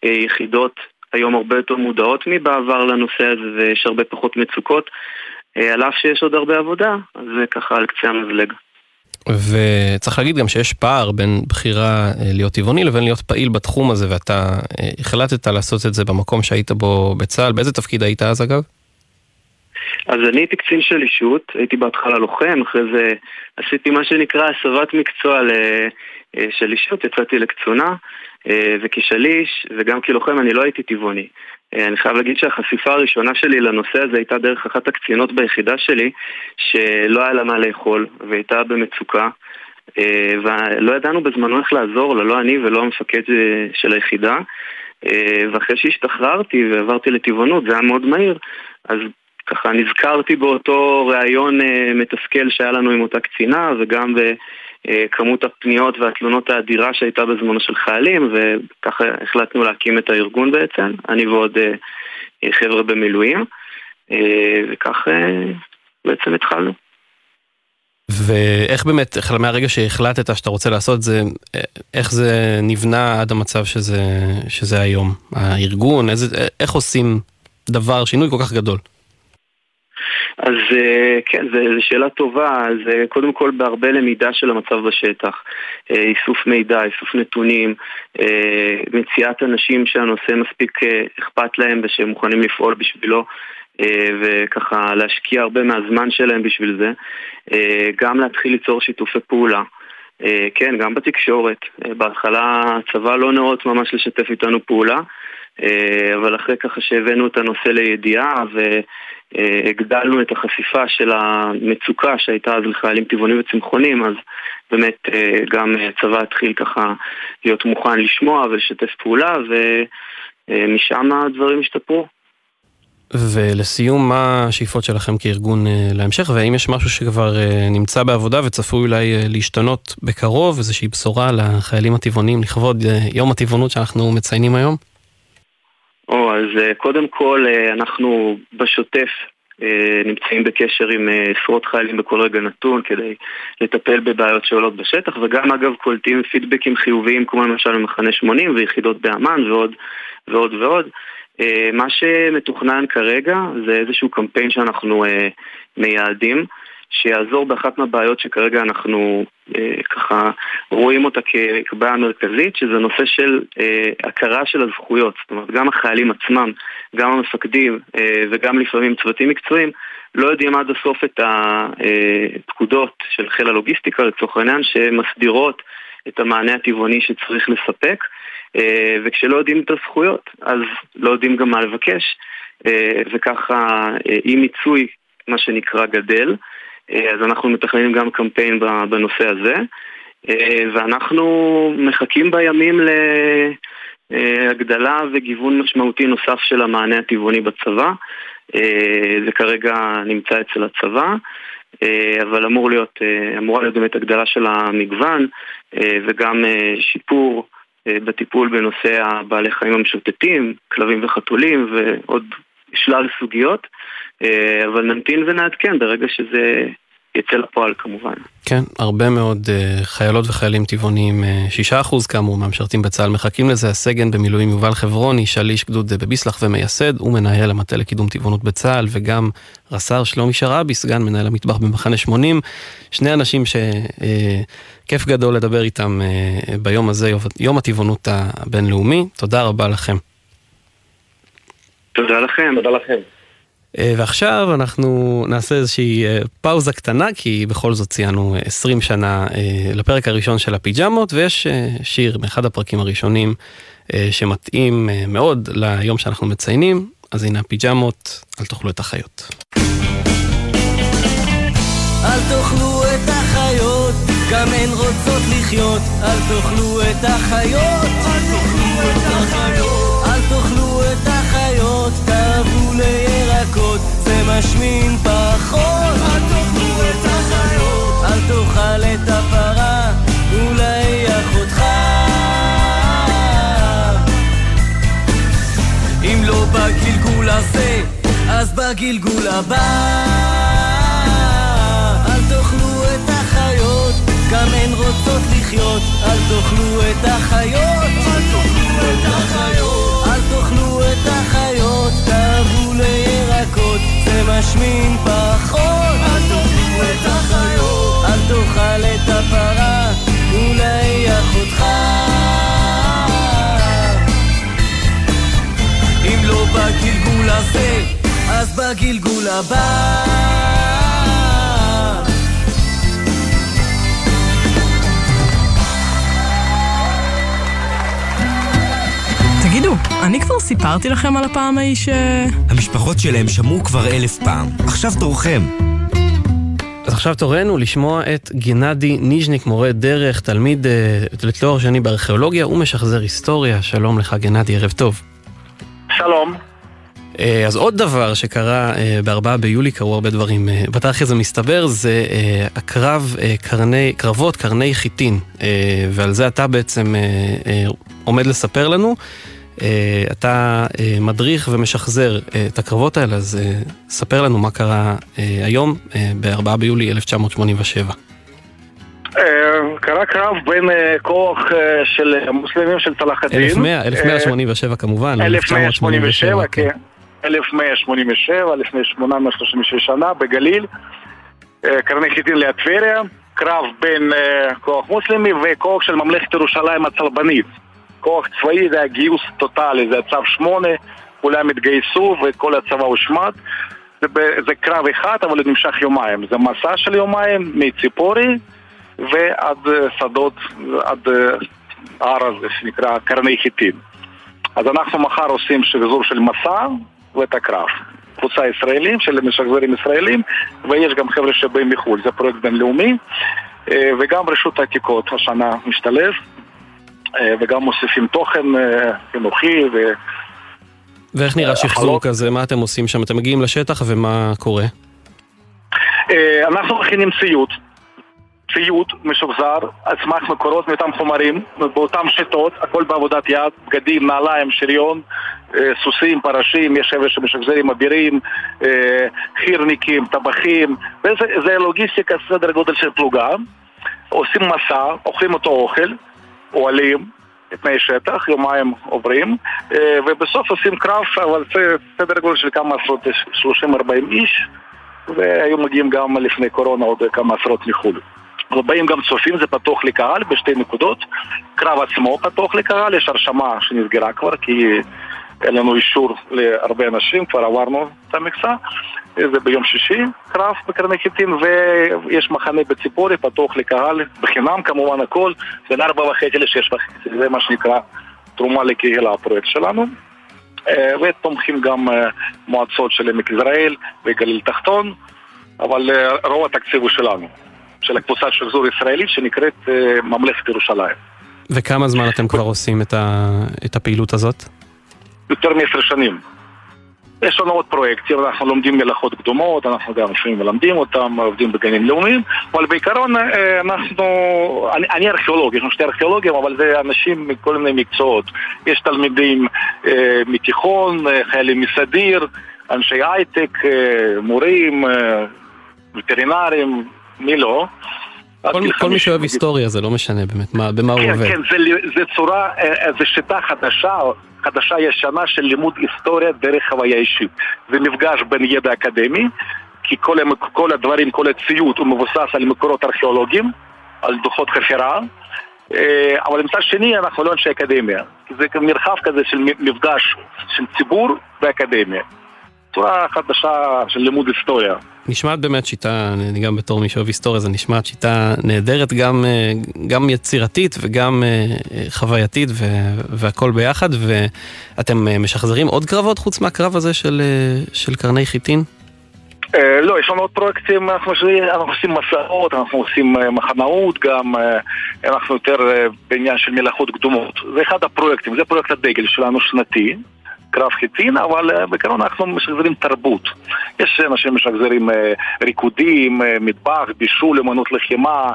יחידות היום הרבה יותר מודעות מבעבר לנושא הזה ויש הרבה פחות מצוקות, על אף שיש עוד הרבה עבודה, אז זה ככה על קצה המזלג. וצריך להגיד גם שיש פער בין בחירה להיות טבעוני לבין להיות פעיל בתחום הזה, ואתה החלטת לעשות את זה במקום שהיית בו בצה"ל. באיזה תפקיד היית אז אגב? אז אני הייתי קצין של אישות, הייתי בהתחלה לוחם, אחרי זה עשיתי מה שנקרא הסבת מקצוע אה, של אישות, יצאתי לקצונה, אה, וכשליש וגם כלוחם אני לא הייתי טבעוני. אה, אני חייב להגיד שהחשיפה הראשונה שלי לנושא הזה הייתה דרך אחת הקצינות ביחידה שלי, שלא היה לה מה לאכול, והייתה במצוקה. ולא ידענו בזמנו איך לעזור לה, לא אני ולא המפקד של היחידה. ואחרי שהשתחררתי ועברתי לטבעונות, זה היה מאוד מהיר, אז ככה נזכרתי באותו ראיון אה, מתסכל שהיה לנו עם אותה קצינה וגם בכמות הפניות והתלונות האדירה שהייתה בזמנו של חיילים וככה החלטנו להקים את הארגון בעצם, אני ועוד אה, חבר'ה במילואים וכך בעצם התחלנו. ואיך באמת, מהרגע שהחלטת שאתה רוצה לעשות זה, איך זה נבנה עד המצב שזה, שזה היום? הארגון, איזה, איך עושים דבר, שינוי כל כך גדול? אז אה, כן, זו שאלה טובה. אז אה, קודם כל בהרבה למידה של המצב בשטח. אה, איסוף מידע, איסוף נתונים, מציאת אנשים שהנושא מספיק אכפת להם ושהם מוכנים לפעול בשבילו. וככה להשקיע הרבה מהזמן שלהם בשביל זה. גם להתחיל ליצור שיתופי פעולה. כן, גם בתקשורת. בהתחלה הצבא לא נאות ממש לשתף איתנו פעולה, אבל אחרי ככה שהבאנו את הנושא לידיעה הגדלנו את החשיפה של המצוקה שהייתה אז לחיילים טבעונים וצמחונים, אז באמת אה, גם הצבא התחיל ככה להיות מוכן לשמוע ולשתף פעולה, ומשם הדברים השתפרו. ולסיום, מה השאיפות שלכם כארגון אה, להמשך, והאם יש משהו שכבר אה, נמצא בעבודה וצפוי אולי להשתנות בקרוב, איזושהי בשורה לחיילים הטבעונים לכבוד יום הטבעונות שאנחנו מציינים היום? או, אז אה, קודם כל אה, אנחנו בשוטף אה, נמצאים בקשר עם עשרות חיילים בכל רגע נתון כדי לטפל בבעיות שעולות בשטח וגם אגב קולטים פידבקים חיוביים כמו למשל במחנה 80 ויחידות באמ"ן ועוד ועוד ועוד. מה שמתוכנן כרגע זה איזשהו קמפיין שאנחנו מייעדים שיעזור באחת מהבעיות שכרגע אנחנו אה, ככה רואים אותה כבעיה מרכזית, שזה נושא של אה, הכרה של הזכויות. זאת אומרת, גם החיילים עצמם, גם המפקדים אה, וגם לפעמים צוותים מקצועיים לא יודעים עד הסוף את הפקודות של חיל הלוגיסטיקה לצורך העניין, שמסדירות את המענה הטבעוני שצריך לספק, אה, וכשלא יודעים את הזכויות, אז לא יודעים גם מה לבקש, אה, וככה אה, אי מיצוי, מה שנקרא, גדל. אה, אז אנחנו מתכננים גם קמפיין בנושא הזה. אה, ואנחנו מחכים בימים להגדלה וגיוון משמעותי נוסף של המענה הטבעוני בצבא. זה כרגע נמצא אצל הצבא. אבל אמור להיות, אמורה להיות באמת הגדלה של המגוון וגם שיפור בטיפול בנושא הבעלי חיים המשוטטים, כלבים וחתולים ועוד שלל סוגיות, אבל נמתין ונעדכן ברגע שזה יצא לפועל כמובן. כן, הרבה מאוד uh, חיילות וחיילים טבעוניים, uh, שישה אחוז כאמור מהמשרתים בצה"ל מחכים לזה. הסגן במילואים יובל חברוני, שליש גדוד בביסלח ומייסד, הוא מנהל המטה לקידום טבעונות בצה"ל, וגם רס"ר שלומי שרעבי, סגן מנהל המטבח במחנה 80. שני אנשים שכיף גדול לדבר איתם ביום הזה, יום הטבעונות הבינלאומי. תודה רבה לכם. תודה לכם. תודה לכם. אה, ועכשיו אנחנו נעשה איזושהי אה, פאוזה קטנה, כי בכל זאת ציינו 20 שנה אה, לפרק הראשון של הפיג'מות, ויש שיר מאחד הפרקים הראשונים שמתאים מאוד ליום שאנחנו מציינים, אז הנה הפיג'מות, אל תאכלו את החיות. אל תאכלו את החיות, גם הן רוצות לחיות. אל תאכלו את החיות, אל תאכלו את החיות, אל תאכלו תאהבו לירקות, זה משמין פחות. אל תאכלו את החיות, אל תאכל את הפרה, אולי אחותך. אם לא בגלגול הזה, אז בגלגול הבא. אל תאכלו את החיות, גם הן רוצות לחיות. אל תאכלו את החיות, אל תאכלו את החיות, לירקות, זה משמין פחות. אל תאכלו את החיות, אל תאכל את הפרה, אולי אחותך. אם לא בגלגול הזה, אז בגלגול הבא. אני כבר סיפרתי לכם על הפעם ההיא ש... המשפחות שלהם שמעו כבר אלף פעם. עכשיו תורכם. אז עכשיו תורנו לשמוע את גנדי ניז'ניק, מורה דרך, תלמיד uh, לתואר שני בארכיאולוגיה ומשחזר היסטוריה. שלום לך גנדי, ערב טוב. שלום. Uh, אז עוד דבר שקרה uh, בארבעה ביולי, קרו הרבה דברים. בתאריך הזה מסתבר, זה הקרב קרני, קרבות קרני חיטין, ועל זה אתה בעצם עומד לספר לנו. Uh, אתה uh, מדריך ומשחזר uh, את הקרבות האלה, אז ספר לנו מה קרה היום, uh, ב-4 ביולי 1987. אה, קרה קרב בין אה, כוח אה, של המוסלמים של צלאח א-דין. 1100, 1187 כמובן, 1187, כן. 1187, לפני 836 שנה, בגליל. אה, קרני חיטין ליד טבריה. קרב בין אה, כוח מוסלמי וכוח של ממלכת ירושלים הצלבנית. כוח צבאי זה היה גיוס טוטאלי, זה היה צו 8, כולם התגייסו וכל הצבא הושמד. זה, זה קרב אחד, אבל הוא נמשך יומיים. זה מסע של יומיים מציפורי ועד אה, שדות, עד אה, ההר הזה שנקרא קרני חיטין. אז אנחנו מחר עושים שחזור של מסע ואת הקרב. קבוצה ישראלים של משחזרים ישראלים ויש גם חבר'ה שבאים מחו"ל, זה פרויקט בינלאומי אה, וגם רשות העתיקות השנה משתלב וגם מוסיפים תוכן אה, חינוכי ו... ואיך נראה שחזור כזה? מה אתם עושים שם? אתם מגיעים לשטח ומה קורה? אה, אנחנו מכינים ציוד, ציוד משוחזר על סמך מקורות מאותם חומרים, באותן שיטות, הכל בעבודת יד, בגדים, נעליים, שריון, אה, סוסים, פרשים, יש חבר'ה שמשחזרים אבירים, אה, חירניקים, טבחים, וזה זה לוגיסטיקה סדר גודל של פלוגה. עושים מסע, אוכלים אותו אוכל, אוהלים, תנאי שטח, יומיים עוברים, אה, ובסוף עושים קרב, אבל זה סדר גודל של כמה עשרות, 30-40 איש, והיו מגיעים גם לפני קורונה עוד כמה עשרות מחו"ל. ובאים גם צופים, זה פתוח לקהל בשתי נקודות. קרב עצמו פתוח לקהל, יש הרשמה שנסגרה כבר כי אין לנו אישור להרבה אנשים, כבר עברנו את המכסה. זה ביום שישי, קרב בקרני חיטין, ויש מחנה בציפורי, פתוח לקהל, בחינם כמובן הכל, בין ארבע וחצי לשש וחצי, זה מה שנקרא תרומה לקהילה הפרויקט שלנו. אה, ותומכים גם אה, מועצות של עמק יזרעאל וגליל תחתון. אבל אה, רוב התקציב הוא שלנו, של הקבוצת שחזור ישראלית שנקראת ממלכת ירושלים. וכמה זמן אתם כבר עושים את, ה... את הפעילות הזאת? יותר מעשר שנים. יש לנו עוד פרויקטים, אנחנו לומדים מלאכות קדומות, אנחנו גם לפעמים מלמדים אותם, עובדים בגנים לאומיים, אבל בעיקרון אה, אנחנו, אני, אני ארכיאולוג, יש לנו שתי ארכיאולוגים, אבל זה אנשים מכל מיני מקצועות. יש תלמידים אה, מתיכון, אה, חיילים מסדיר, אנשי הייטק, אה, מורים, אה, וטרינרים, מי לא. כל, כל מי 50. שאוהב היסטוריה זה לא משנה באמת מה, במה הוא כן, עובד. כן, זה, זה צורה, אה, זה שיטה חדשה, חדשה ישנה של לימוד היסטוריה דרך חוויה אישית. זה מפגש בין ידע אקדמי, כי כל, כל הדברים, כל הציוד הוא מבוסס על מקורות ארכיאולוגיים, על דוחות חפירה, אה, אבל מצד שני אנחנו לא אנשי אקדמיה. זה מרחב כזה של מפגש של ציבור ואקדמיה. צורה חדשה של לימוד היסטוריה. נשמעת באמת שיטה, אני גם בתור מי שאוהב היסטוריה, זה נשמעת שיטה נהדרת, גם, אה, גם יצירתית וגם אה, חווייתית ו, והכל ביחד, ואתם אה, משחזרים עוד קרבות חוץ מהקרב הזה של, אה, של קרני חיטין? אה, לא, יש לנו עוד פרויקטים, אנחנו עושים- אנחנו עושים מסעות, אנחנו עושים אה, מחנאות גם, אה, אנחנו יותר אה, בעניין של מלאכות קדומות. זה אחד הפרויקטים, זה פרויקט הדגל שלנו שנתי, קרב חיטין, אבל אה, בעיקרון אנחנו משחזרים תרבות. יש אנשים שמשחזרים אה, ריקודים, אה, מטבח, בישול, אמנות לחימה,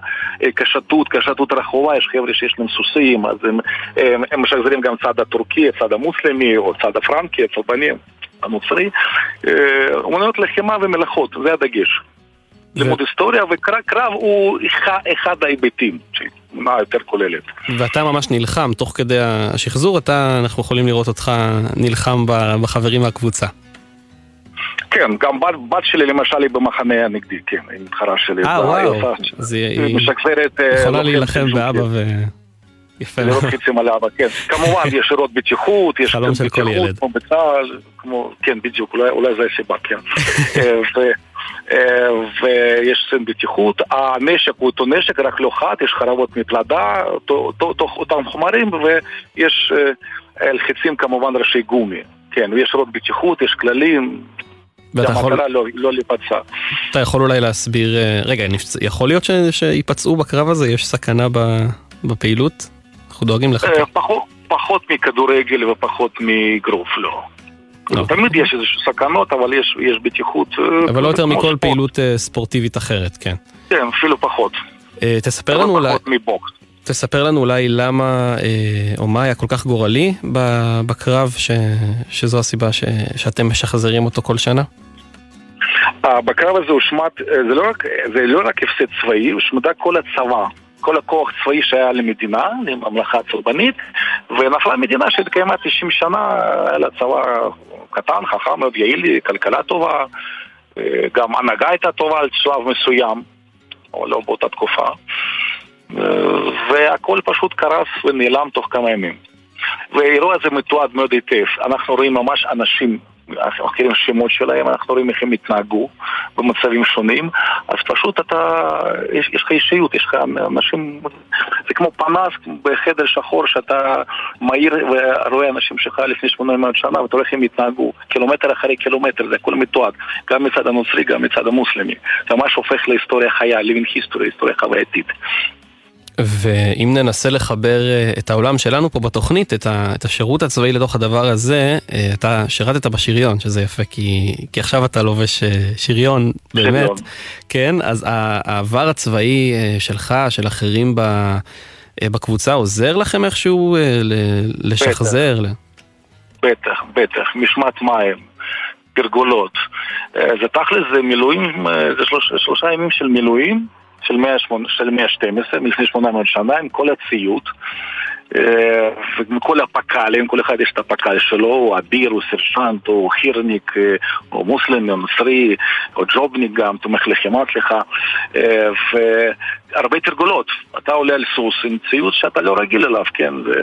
קשתות, קשתות רחובה, יש חבר'ה שיש להם סוסים, אז הם, הם, הם משחזרים גם צד הטורקי, הצד המוסלמי, או צד הפרנקי, הצלבני. הנוצרי, אומנויות לחימה ומלאכות, זה הדגש. לימוד היסטוריה, וקרב הוא אחד- אחד ההיבטים תמונה יותר כוללת. ואתה ממש נלחם, תוך כדי השחזור, אתה, אנחנו יכולים לראות אותך נלחם בחברים מהקבוצה. כן, גם בת, בת שלי למשל היא במחנה הנגדי, כן, היא מתחרה שלי. אה, וואו. אז היא- משחזרת... אה, יכולה לוחם להילחם באבא. ו... יפה לראות מאוד. חיצים על אבא, כן. כמובן, יש שירות בטיחות, יש חלום של כל בטיחות, ילד. כמו בצה"ל, כמו, כן, בדיוק, אולי, אולי זה הסיבה, כן. אה, ויש קצין בטיחות, הנשק הוא אותו נשק, רק לא חד, יש חרבות מפלדה, אותו- אותם חומרים, ויש אה, על חיצים כמובן ראשי גומי. כן, ויש שירות בטיחות, יש כללים, ואתה יכול- לא, לא להיפצע. אתה יכול אולי להסביר, אה, רגע, נפצ- יכול להיות ש- שיפצעו בקרב הזה? יש סכנה ב- בפעילות? אנחנו דואגים לך. פחות, פחות מכדורגל ופחות מאגרוף, לא. תמיד יש איזשהו סכנות, אבל יש, יש בטיחות. אה, אבל לא יותר מכל ספורט. פעילות אה, ספורטיבית אחרת, כן. כן, אפילו פחות. אה, תספר לנו אולי... פחות מבוקס. תספר לנו אולי למה, או מה היה כל כך גורלי בקרב, ש, שזו הסיבה ש, שאתם משחזרים אותו כל שנה? בקרב הזה הושמד, אה, זה לא רק, זה לא רק הפסד צבאי, הושמדה כל הצבא. כל הכוח צבאי שהיה למדינה, לממלכה הצלבנית, ונפלה מדינה שהתקיימה 90 שנה, היה לה צבא קטן, חכם מאוד, יעיל, כלכלה טובה, אה, גם הנהגה הייתה טובה על שלב מסוים, אבל לא באותה תקופה, אה, והכל פשוט קרס ונעלם תוך כמה ימים. והאירוע הזה מתועד מאוד היטב. אנחנו רואים ממש אנשים, אנחנו מכירים שמות שלהם, אנחנו רואים איך הם התנהגו במצבים שונים, אז פשוט אתה, יש, יש לך אישיות, יש לך אנשים, זה כמו פנס בחדר שחור שאתה מאיר ורואה אנשים שלך לפני 800 שנה ואתה רואה איך הם התנהגו, קילומטר אחרי קילומטר, זה הכל מתועד, גם מצד הנוצרי, גם מצד המוסלמי. זה ממש הופך להיסטוריה חיה, living history, היסטוריה חווייתית. ואם ננסה לחבר אה, את העולם שלנו פה בתוכנית, את, ה, את השירות הצבאי לתוך הדבר הזה, אה, אתה שירתת בשריון, שזה יפה, כי, כי עכשיו אתה לובש אה, שריון, באמת. שריון. כן, אז העבר הצבאי שלך, של אחרים ב, בקבוצה, עוזר לכם איכשהו לשחזר? ל- בטח, בטח, משמעת מים, פרגולות. זה תכל'ס, זה מילואים, זה שלוש, שלושה ימים של מילואים, של 108 של 112, מלפני 800 שנה, עם כל הציוד. אה, ועם כל הפק"לים, כל אחד יש את הפק"ל שלו, הוא אביר, הוא סרשנט, הוא חירניק, אה, הוא מוסלמי, הוא נוצרי, או ג'ובניק גם, תומך לחימה, סליחה, אה, והרבה תרגולות. אתה עולה על סוס עם ציוד שאתה לא רגיל אליו, כן? זה...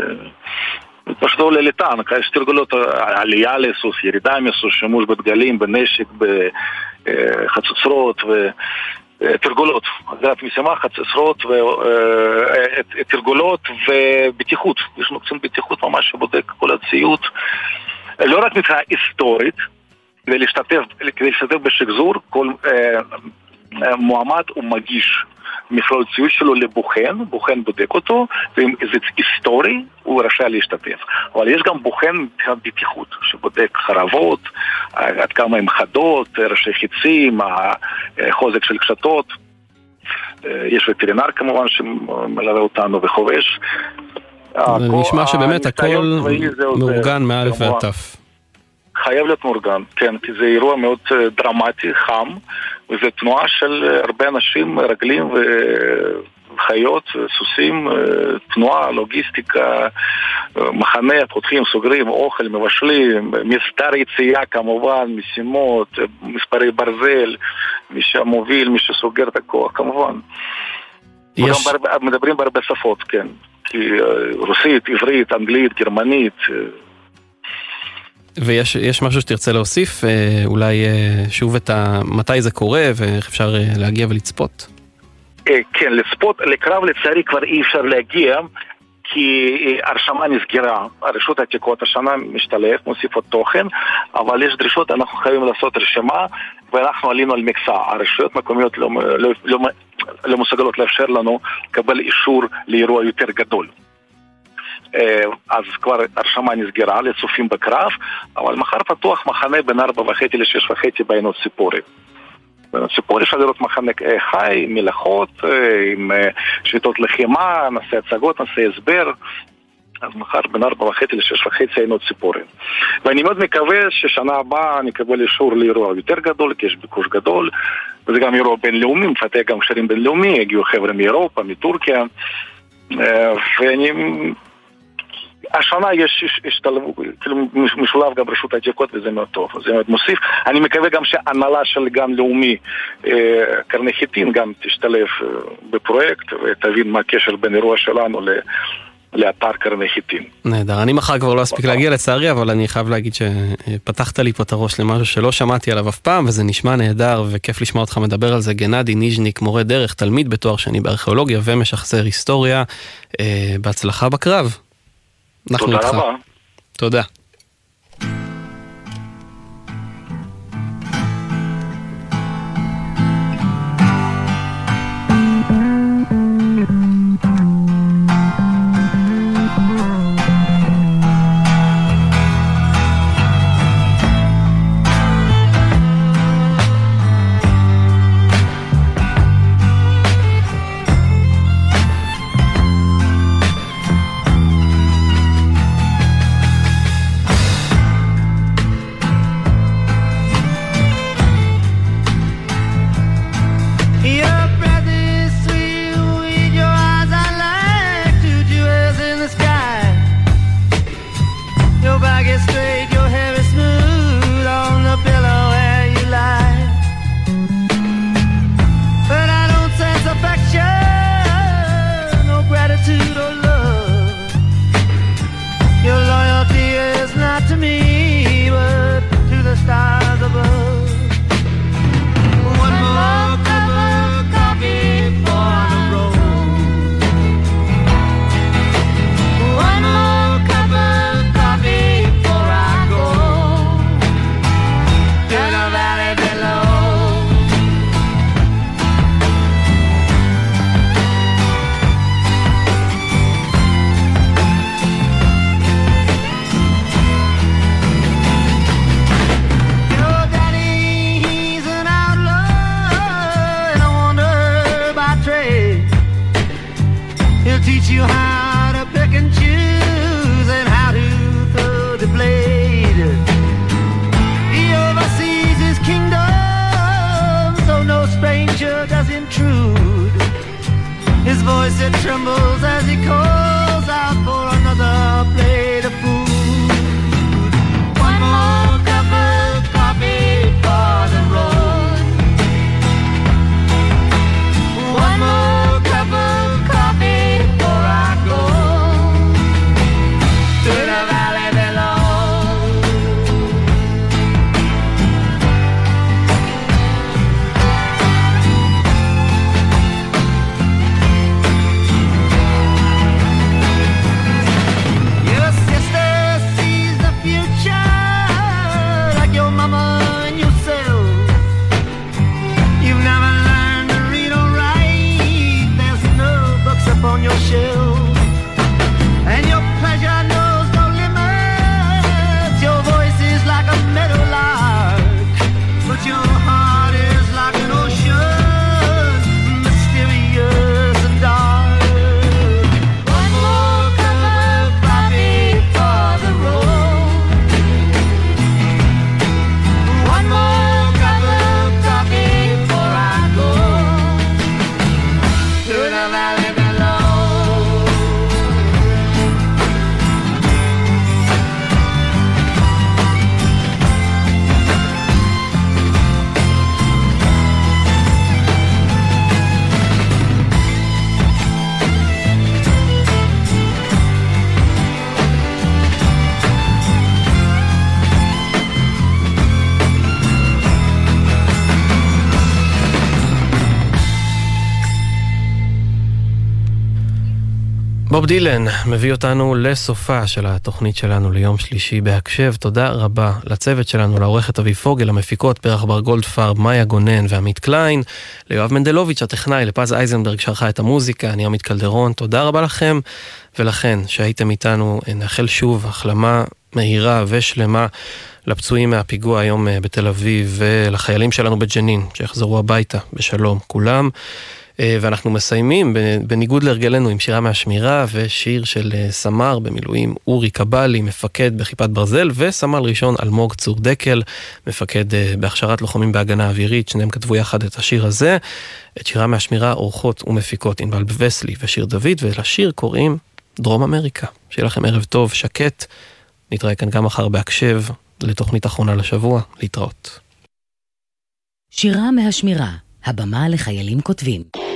פשוט עולה לטנק, יש תרגולות אה, עלייה לסוס, ירידה מסוס, שימוש בדגלים, בנשק, בחצוצרות ותרגולות. הגדרת משימה, חצוצרות, תרגולות ובטיחות. יש לנו קצין בטיחות ממש שבודק כל הציוד, לא רק מבחינה היסטורית, כדי להשתתף, בשחזור, כל, אה, אה, מועמד הוא מגיש מכלול ציוד שלו לבוחן, בוחן בודק אותו, ואם זה היסטורי, הוא רשאי להשתתף. אבל יש גם בוחן מבחינת בטיחות, שבודק חרבות, עד כמה הן חדות, ראשי חיצים, החוזק של קשתות. אה, יש וטרינר כמובן שמלווה אותנו וחובש. זה נשמע שבאמת הכל מאורגן אה, מאלף כמובן. ועד תף. חייב להיות מאורגן, כן, כי זה אירוע מאוד אה, דרמטי, חם, וזה תנועה של אה, הרבה אנשים, רגלים סוסים, אה, תנועה, לוגיסטיקה, מחנה, פותחים, סוגרים, אוכל, מבשלים, מסדר יציאה כמובן, משימות, מספרי ברזל, מי שמוביל, מי שסוגר את הכוח, כמובן. יש- מדברים בהרבה שפות, כן. כי רוסית, עברית, אנגלית, גרמנית, ויש יש משהו שתרצה להוסיף? אה, אולי אה, שוב את ה... מתי זה קורה ואיך אפשר אה, להגיע ולצפות? כן, לצפות, לקרב לצערי כבר אי אפשר להגיע כי הרשמה נסגרה, הרשות העתיקות השנה משתלב, מוסיף עוד תוכן, אבל יש דרישות, אנחנו חייבים לעשות רשימה ואנחנו עלינו על מכסה. הרשויות המקומיות לא, לא, לא, לא מסוגלות לאפשר לנו לקבל אישור לאירוע יותר גדול. אה, אז כבר הרשמה נסגרה לצופים בקרב, אבל מחר פתוח מחנה בין ארבע וחצי לשש וחצי בעינות ציפורי. ציפורי אפשר לראות מחנה אה, חי, מלאכות, אה, עם שיטות לחימה, נעשה הצגות, נעשה הסבר. אז מחר בין ארבע וחצי לשש וחצי היינו ציפורי. ואני מאוד מקווה ששנה הבאה נקבל אישור לאירוע יותר גדול, כי יש ביקוש גדול, וזה גם אירוע בינלאומי, מפתח גם קשרים בינלאומי, הגיעו חבר'ה מאירופה, מטורקיה, ואני... השנה יש השתלבות, כאילו מש- משולב גם רשות העתיקות וזה מאוד טוב, זה מאוד מוסיף. אני מקווה גם שהנהלה של גן לאומי אה, קרני חיטין גם תשתלב אה, בפרויקט ותבין מה הקשר בין אירוע שלנו ל- לאתר קרני חיטין. נהדר, אני מחר כבר לא אספיק להגיע לצערי, אבל אני חייב להגיד שפתחת לי פה את הראש למשהו שלא שמעתי עליו אף פעם, וזה נשמע נהדר וכיף לשמוע אותך מדבר על זה. גנדי ניז'ניק, מורה דרך, תלמיד בתואר שני בארכיאולוגיה ומשחזר היסטוריה. אה, בהצלחה בקרב. אנחנו תודה איתך. רבה. תודה. דילן מביא אותנו לסופה של התוכנית שלנו ליום שלישי בהקשב. תודה רבה לצוות שלנו, לעורכת אבי פוגל, המפיקות פרח בר גולדפרב, מאיה גונן ועמית קליין, ליואב מנדלוביץ' הטכנאי, לפז אייזנברג שערכה את המוזיקה, אני עמית קלדרון. תודה רבה לכם, ולכן שהייתם איתנו, נאחל שוב החלמה מהירה ושלמה לפצועים מהפיגוע היום אה, בתל אביב ולחיילים שלנו בג'נין, שיחזרו הביתה בשלום כולם. אה, ואנחנו מסיימים בניגוד להרגלנו עם שירה מהשמירה ושיר של אה, סמ"ר במילואים אורי קבלי, מפקד בכיפת ברזל, וסמ"ר ראשון אלמוג צור דקל, מפקד אה, בהכשרת לוחמים בהגנה אווירית, שניהם כתבו יחד את השיר הזה. את שירה מהשמירה עורכות ומפיקות ענבל בבסלי ושיר דוד, ולשיר קוראים דרום אמריקה. שיהיה לכם ערב טוב, שקט. נתראה כאן גם מחר בהקשב לתוכנית אחרונה לשבוע. להתראות. שירה מהשמירה, הבמה לחיילים כותבים.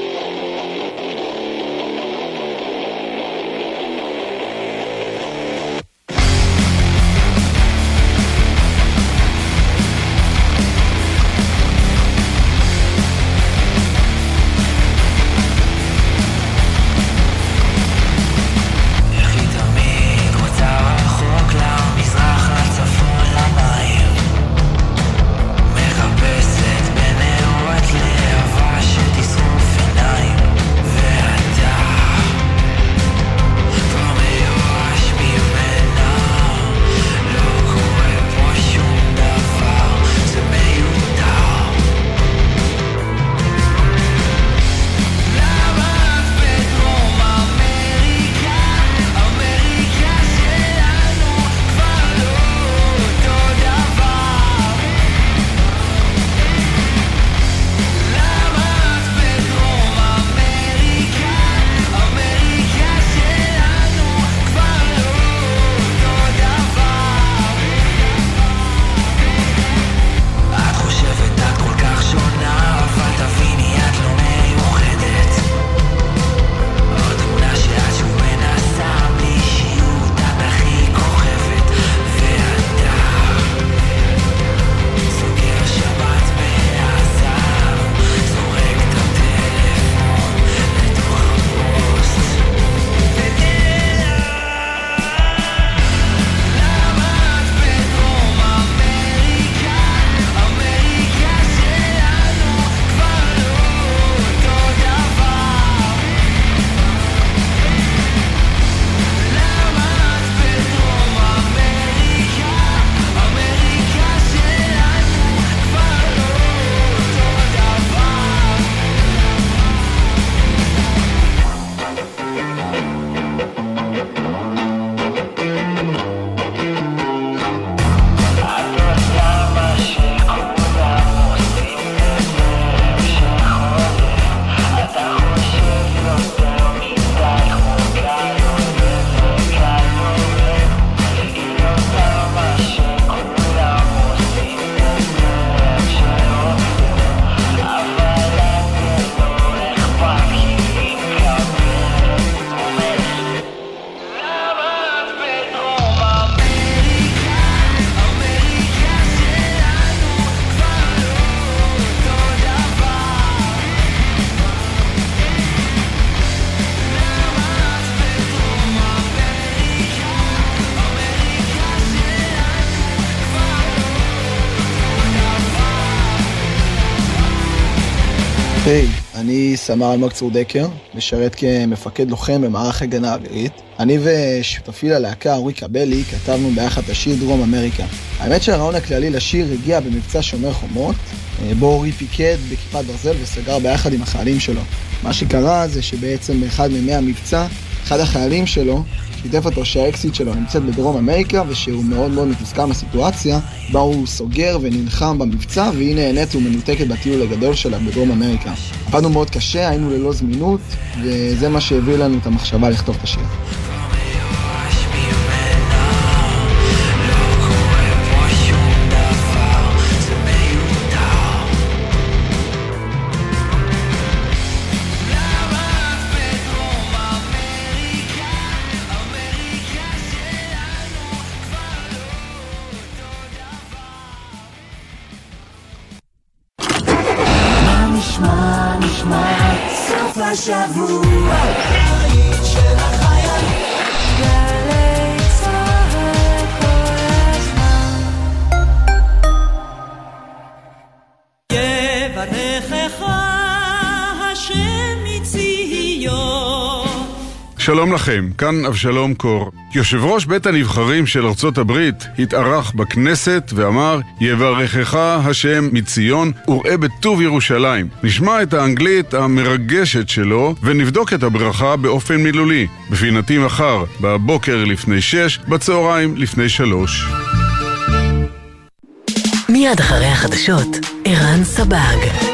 היי, hey, אני סמ"ר אלמוג צור דקר, משרת כמפקד לוחם במערך הגנה אווירית. אני ושותפי ללהקה אורי קבלי כתבנו ביחד את השיר דרום אמריקה. האמת שהרעיון הכללי לשיר הגיע במבצע שומר חומות, אה, בו אורי פיקד בכיפת ברזל וסגר ביחד עם החיילים שלו. מה שקרה זה שבעצם באחד מימי המבצע, אחד החיילים שלו שיתף אותו שהאקסיט שלו נמצאת בדרום אמריקה ושהוא מאוד מאוד מתוסכל מהסיטואציה בה הוא סוגר ונלחם במבצע והיא נהנית ומנותקת בטיול הגדול שלה בדרום אמריקה. עבדנו מאוד קשה, היינו ללא זמינות וזה מה שהביא לנו את המחשבה לכתוב את השיר. לכם, כאן אבשלום קור. יושב ראש בית הנבחרים של ארצות הברית התארח בכנסת ואמר יברכך השם מציון וראה בטוב ירושלים. נשמע את האנגלית המרגשת שלו ונבדוק את הברכה באופן מילולי. בפינתי מחר, בבוקר לפני שש, בצהריים לפני שלוש. מיד אחרי החדשות, ערן סבג.